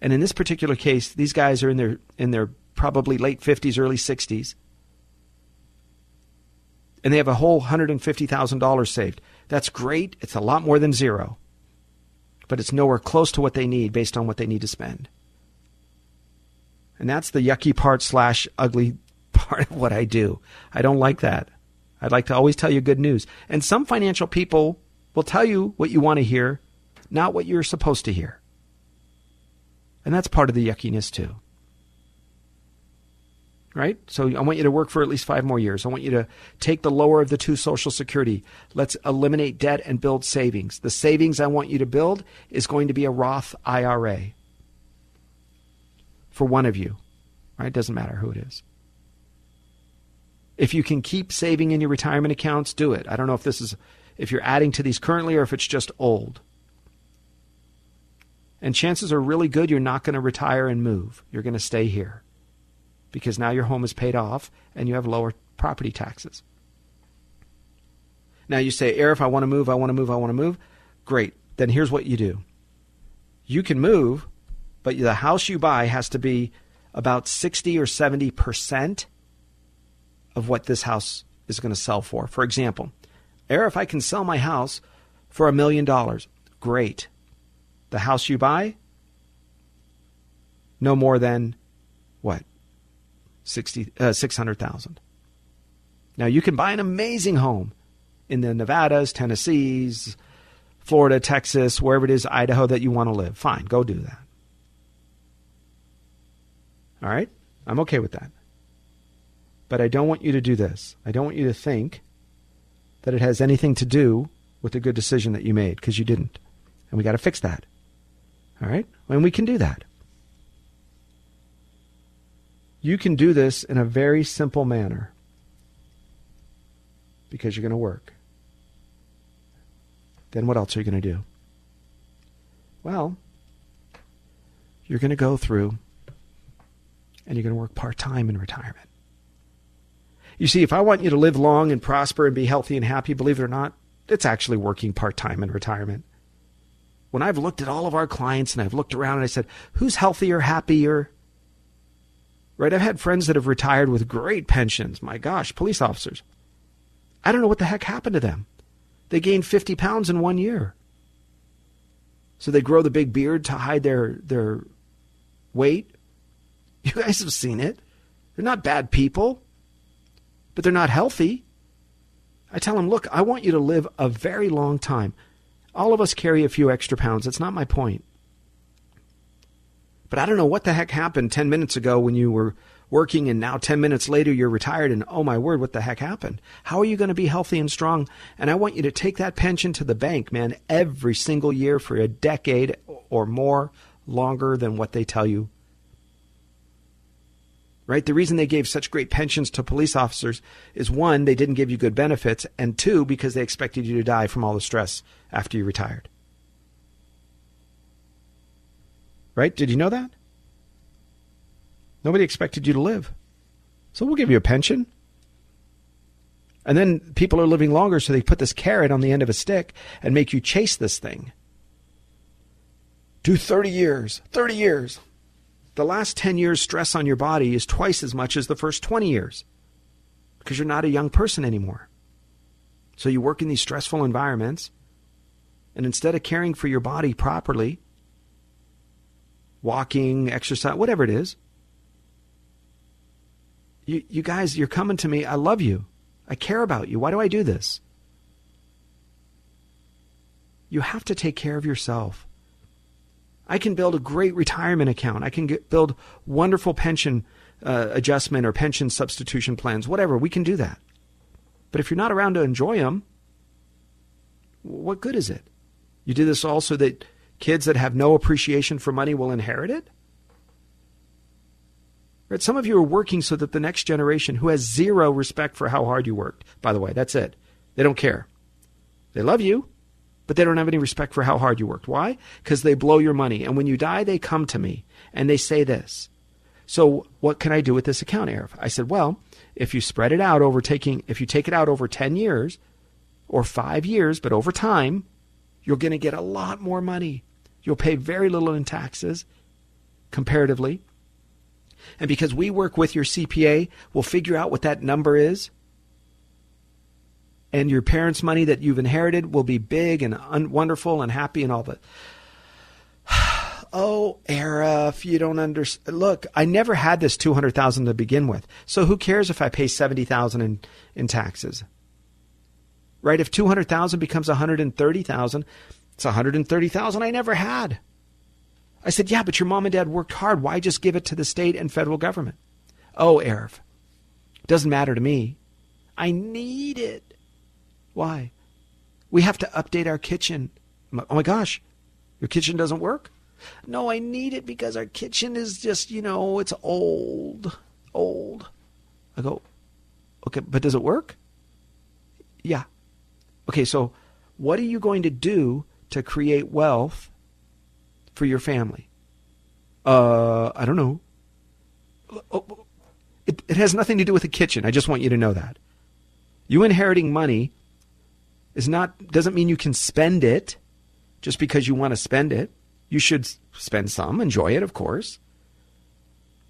And in this particular case, these guys are in their in their probably late 50s, early 60s. And they have a whole $150,000 saved. That's great. It's a lot more than zero. But it's nowhere close to what they need based on what they need to spend. And that's the yucky part slash ugly part of what I do. I don't like that. I'd like to always tell you good news. And some financial people will tell you what you want to hear, not what you're supposed to hear. And that's part of the yuckiness too. Right? So I want you to work for at least five more years. I want you to take the lower of the two Social Security. Let's eliminate debt and build savings. The savings I want you to build is going to be a Roth IRA for one of you. Right? It doesn't matter who it is. If you can keep saving in your retirement accounts, do it. I don't know if this is if you're adding to these currently or if it's just old. And chances are really good you're not going to retire and move. You're going to stay here because now your home is paid off and you have lower property taxes. Now you say, Arif, I want to move, I want to move, I want to move. Great. Then here's what you do you can move, but the house you buy has to be about 60 or 70 percent of what this house is going to sell for. For example, Air, if I can sell my house for a million dollars, great. The house you buy, no more than what? 60, uh, 600,000. Now you can buy an amazing home in the Nevadas, Tennessees, Florida, Texas, wherever it is, Idaho that you want to live. Fine, go do that. All right? I'm okay with that. But I don't want you to do this. I don't want you to think that it has anything to do with the good decision that you made because you didn't. And we got to fix that. All right? And we can do that. You can do this in a very simple manner because you're going to work. Then what else are you going to do? Well, you're going to go through and you're going to work part time in retirement. You see, if I want you to live long and prosper and be healthy and happy, believe it or not, it's actually working part time in retirement. When I've looked at all of our clients and I've looked around and I said, who's healthier, happier? Right? I've had friends that have retired with great pensions. My gosh, police officers. I don't know what the heck happened to them. They gained 50 pounds in one year. So they grow the big beard to hide their, their weight. You guys have seen it. They're not bad people but they're not healthy. I tell them, look, I want you to live a very long time. All of us carry a few extra pounds. That's not my point. But I don't know what the heck happened 10 minutes ago when you were working and now 10 minutes later you're retired and oh my word, what the heck happened? How are you going to be healthy and strong? And I want you to take that pension to the bank, man, every single year for a decade or more longer than what they tell you right? The reason they gave such great pensions to police officers is one, they didn't give you good benefits, and two, because they expected you to die from all the stress after you retired. Right? Did you know that? Nobody expected you to live. So we'll give you a pension. And then people are living longer, so they put this carrot on the end of a stick and make you chase this thing. Do 30 years, 30 years the last 10 years' stress on your body is twice as much as the first 20 years because you're not a young person anymore. So you work in these stressful environments, and instead of caring for your body properly, walking, exercise, whatever it is, you, you guys, you're coming to me. I love you. I care about you. Why do I do this? You have to take care of yourself. I can build a great retirement account. I can get, build wonderful pension uh, adjustment or pension substitution plans, whatever. We can do that. But if you're not around to enjoy them, What good is it? You do this all so that kids that have no appreciation for money will inherit it? Right? Some of you are working so that the next generation, who has zero respect for how hard you worked, by the way, that's it. They don't care. They love you, but they don't have any respect for how hard you worked. Why? Because they blow your money. And when you die, they come to me and they say this. So what can I do with this account, Arif? I said, well, if you spread it out over taking, if you take it out over 10 years or five years, but over time, you're going to get a lot more money. You'll pay very little in taxes comparatively. And because we work with your CPA, we'll figure out what that number is. And your parents' money that you've inherited will be big and un- wonderful and happy and all that. oh, Arif, you don't understand. Look, I never had this 200000 to begin with. So who cares if I pay 70000 in, in taxes? Right? If 200000 becomes 130000 it's 130000 I never had. I said, Yeah, but your mom and dad worked hard. Why just give it to the state and federal government? Oh, it doesn't matter to me. I need it. Why? We have to update our kitchen. Oh my gosh, your kitchen doesn't work? No, I need it because our kitchen is just, you know, it's old. Old. I go, okay, but does it work? Yeah. Okay, so what are you going to do to create wealth for your family? Uh, I don't know. Oh, it, it has nothing to do with the kitchen. I just want you to know that. You inheriting money is not doesn't mean you can spend it just because you want to spend it. You should spend some, enjoy it, of course.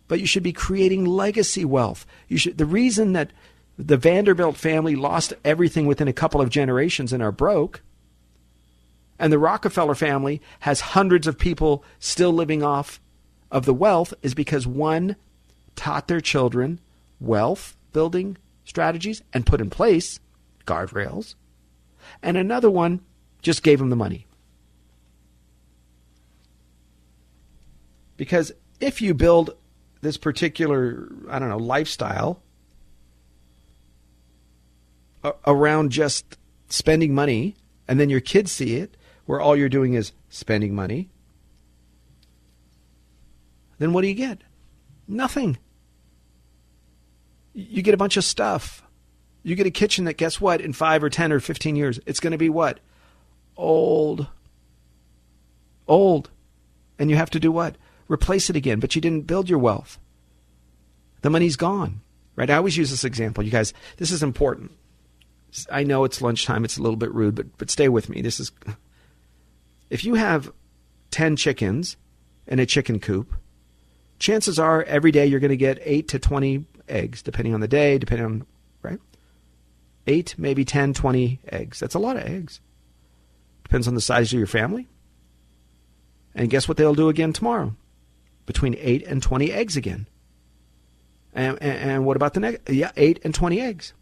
But you should be creating legacy wealth. You should the reason that the Vanderbilt family lost everything within a couple of generations and are broke and the Rockefeller family has hundreds of people still living off of the wealth is because one taught their children wealth building strategies and put in place guardrails, and another one just gave him the money. Because if you build this particular, I don't know, lifestyle around just spending money, and then your kids see it, where all you're doing is spending money, then what do you get? Nothing. You get a bunch of stuff. You get a kitchen that, guess what, in five or 10 or 15 years, it's going to be what? Old. Old. And you have to do what? Replace it again, but you didn't build your wealth. The money's gone, right? I always use this example. You guys, this is important. I know it's lunchtime, it's a little bit rude, but, but stay with me. This is if you have 10 chickens in a chicken coop, chances are every day you're going to get 8 to 20 eggs, depending on the day, depending on, right? 8, maybe 10, 20 eggs. That's a lot of eggs. Depends on the size of your family. And guess what they'll do again tomorrow? Between 8 and 20 eggs again. And, and, and what about the next? Yeah, 8 and 20 eggs.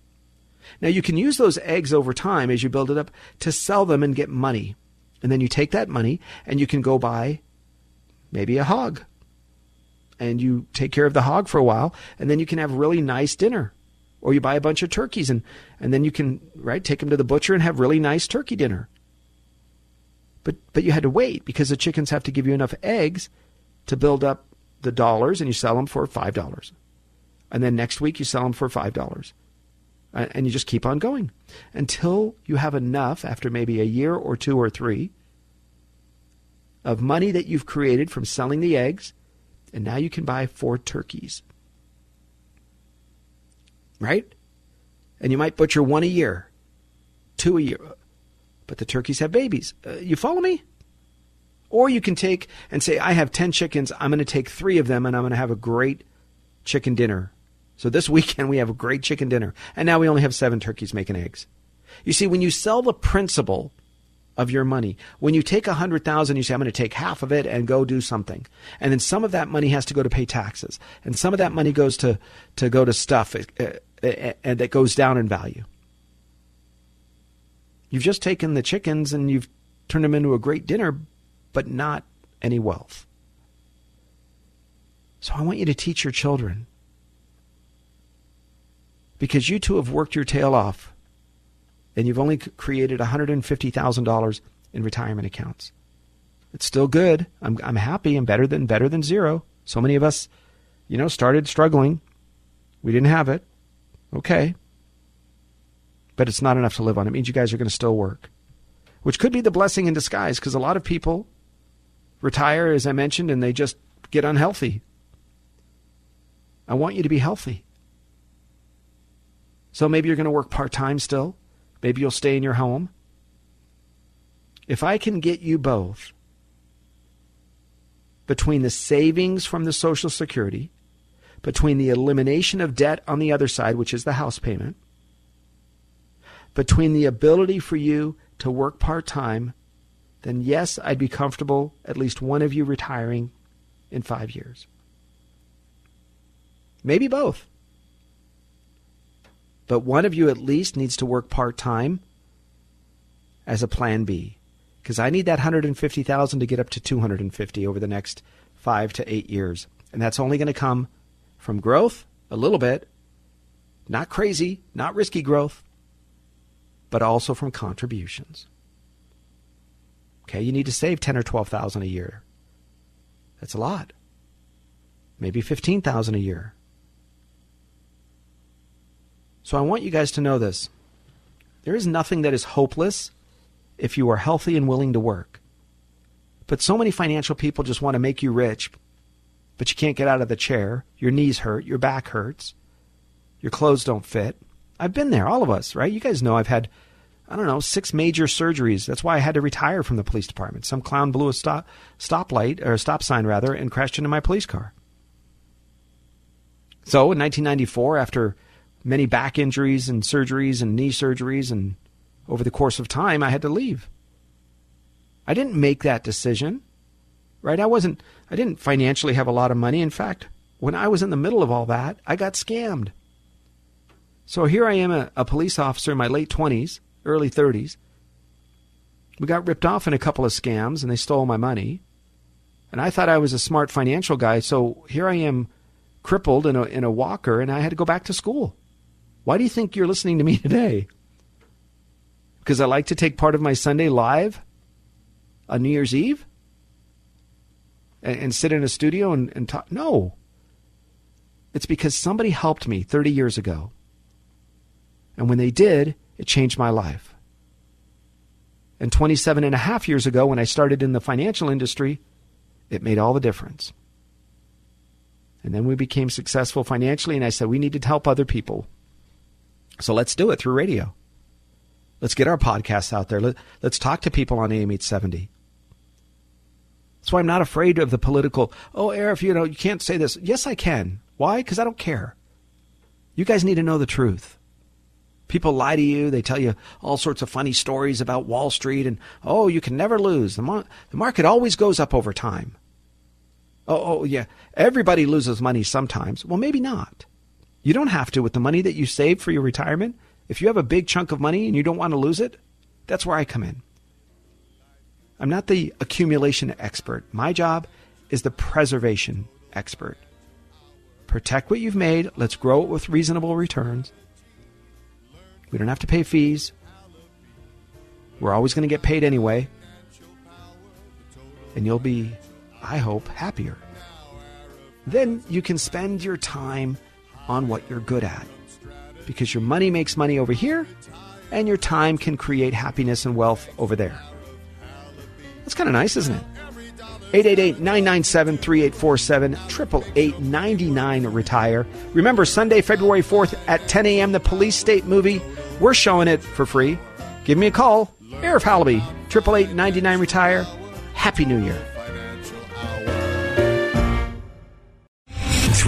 Now you can use those eggs over time as you build it up to sell them and get money. And then you take that money and you can go buy maybe a hog. And you take care of the hog for a while, and then you can have really nice dinner. Or you buy a bunch of turkeys and, and then you can, right, take them to the butcher and have really nice turkey dinner. But but you had to wait because the chickens have to give you enough eggs to build up the dollars and you sell them for five dollars. And then next week you sell them for five dollars and you just keep on going until you have enough after maybe a year or two or three of money that you've created from selling the eggs and now you can buy four turkeys right and you might butcher one a year two a year but the turkeys have babies uh, you follow me or you can take and say i have 10 chickens i'm going to take three of them and i'm going to have a great chicken dinner so this weekend we have a great chicken dinner, and now we only have seven turkeys making eggs. You see, when you sell the principle of your money, when you take a hundred thousand, you say, I'm going to take half of it and go do something. And then some of that money has to go to pay taxes. And some of that money goes to, to go to stuff uh, and that goes down in value. You've just taken the chickens and you've turned them into a great dinner, but not any wealth. So I want you to teach your children because you two have worked your tail off and you've only created $150,000 in retirement accounts. It's still good. I'm, I'm happy and better than better than zero. So many of us, you know, started struggling. We didn't have it. Okay. But it's not enough to live on. It means you guys are going to still work, which could be the blessing in disguise because a lot of people retire, as I mentioned, and they just get unhealthy. I want you to be healthy. So maybe you're going to work part time still. Maybe you'll stay in your home. If I can get you both between the savings from the Social Security, between the elimination of debt on the other side, which is the house payment, between the ability for you to work part time, then yes, I'd be comfortable at least one of you retiring in five years. Maybe both. But one of you at least needs to work part time as a plan B because I need that 150,000 to get up to 250 over the next 5 to 8 years. And that's only going to come from growth a little bit, not crazy, not risky growth, but also from contributions. Okay, you need to save 10 or 12,000 a year. That's a lot. Maybe 15,000 a year. So I want you guys to know this. There is nothing that is hopeless if you are healthy and willing to work. But so many financial people just want to make you rich, but you can't get out of the chair. Your knees hurt, your back hurts, your clothes don't fit. I've been there, all of us, right? You guys know I've had, I don't know, six major surgeries. That's why I had to retire from the police department. Some clown blew a stop stoplight or a stop sign rather and crashed into my police car. So in 1994, after many back injuries and surgeries and knee surgeries and over the course of time, I had to leave. I didn't make that decision, right? I wasn't, I didn't financially have a lot of money. In fact, when I was in the middle of all that, I got scammed. So here I am, a, a police officer in my late 20s, early 30s. We got ripped off in a couple of scams and they stole my money. And I thought I was a smart financial guy, so here I am crippled in a, in a walker and I had to go back to school. Why do you think you're listening to me today? because I like to take part of my Sunday live on New Year's Eve and, and sit in a studio and, and talk? No. It's because somebody helped me 30 years ago. And when they did, it changed my life. And 27 and a half years ago, when I started in the financial industry, it made all the difference. And then we became successful financially, and I said, we need to help other people. So let's do it through radio. Let's get our podcasts out there. Let, us talk to people on AM 870. That's why I'm not afraid of the political, oh, Arif, you know, you can't say this. Yes, I can. Why? Because I don't care. You guys need to know the truth. People lie to you. They tell you all sorts of funny stories about Wall Street and, oh, you can never lose. The, mar- the market always goes up over time. Oh, oh, yeah. Everybody loses money sometimes. Well, maybe not. You don't have to with the money that you save for your retirement. If you have a big chunk of money and you don't want to lose it, that's where I come in. I'm not the accumulation expert. My job is the preservation expert. Protect what you've made. Let's grow it with reasonable returns. We don't have to pay fees. We're always going to get paid anyway. And you'll be, I hope, happier. Then you can spend your time on what you're good at because your money makes money over here and your time can create happiness and wealth over there. That's kind of nice, isn't it? 888-997-3847, 888 retire Remember, Sunday, February 4th at 10 a.m., the Police State movie. We're showing it for free. Give me a call. Arif Halaby, 888 retire Happy New Year.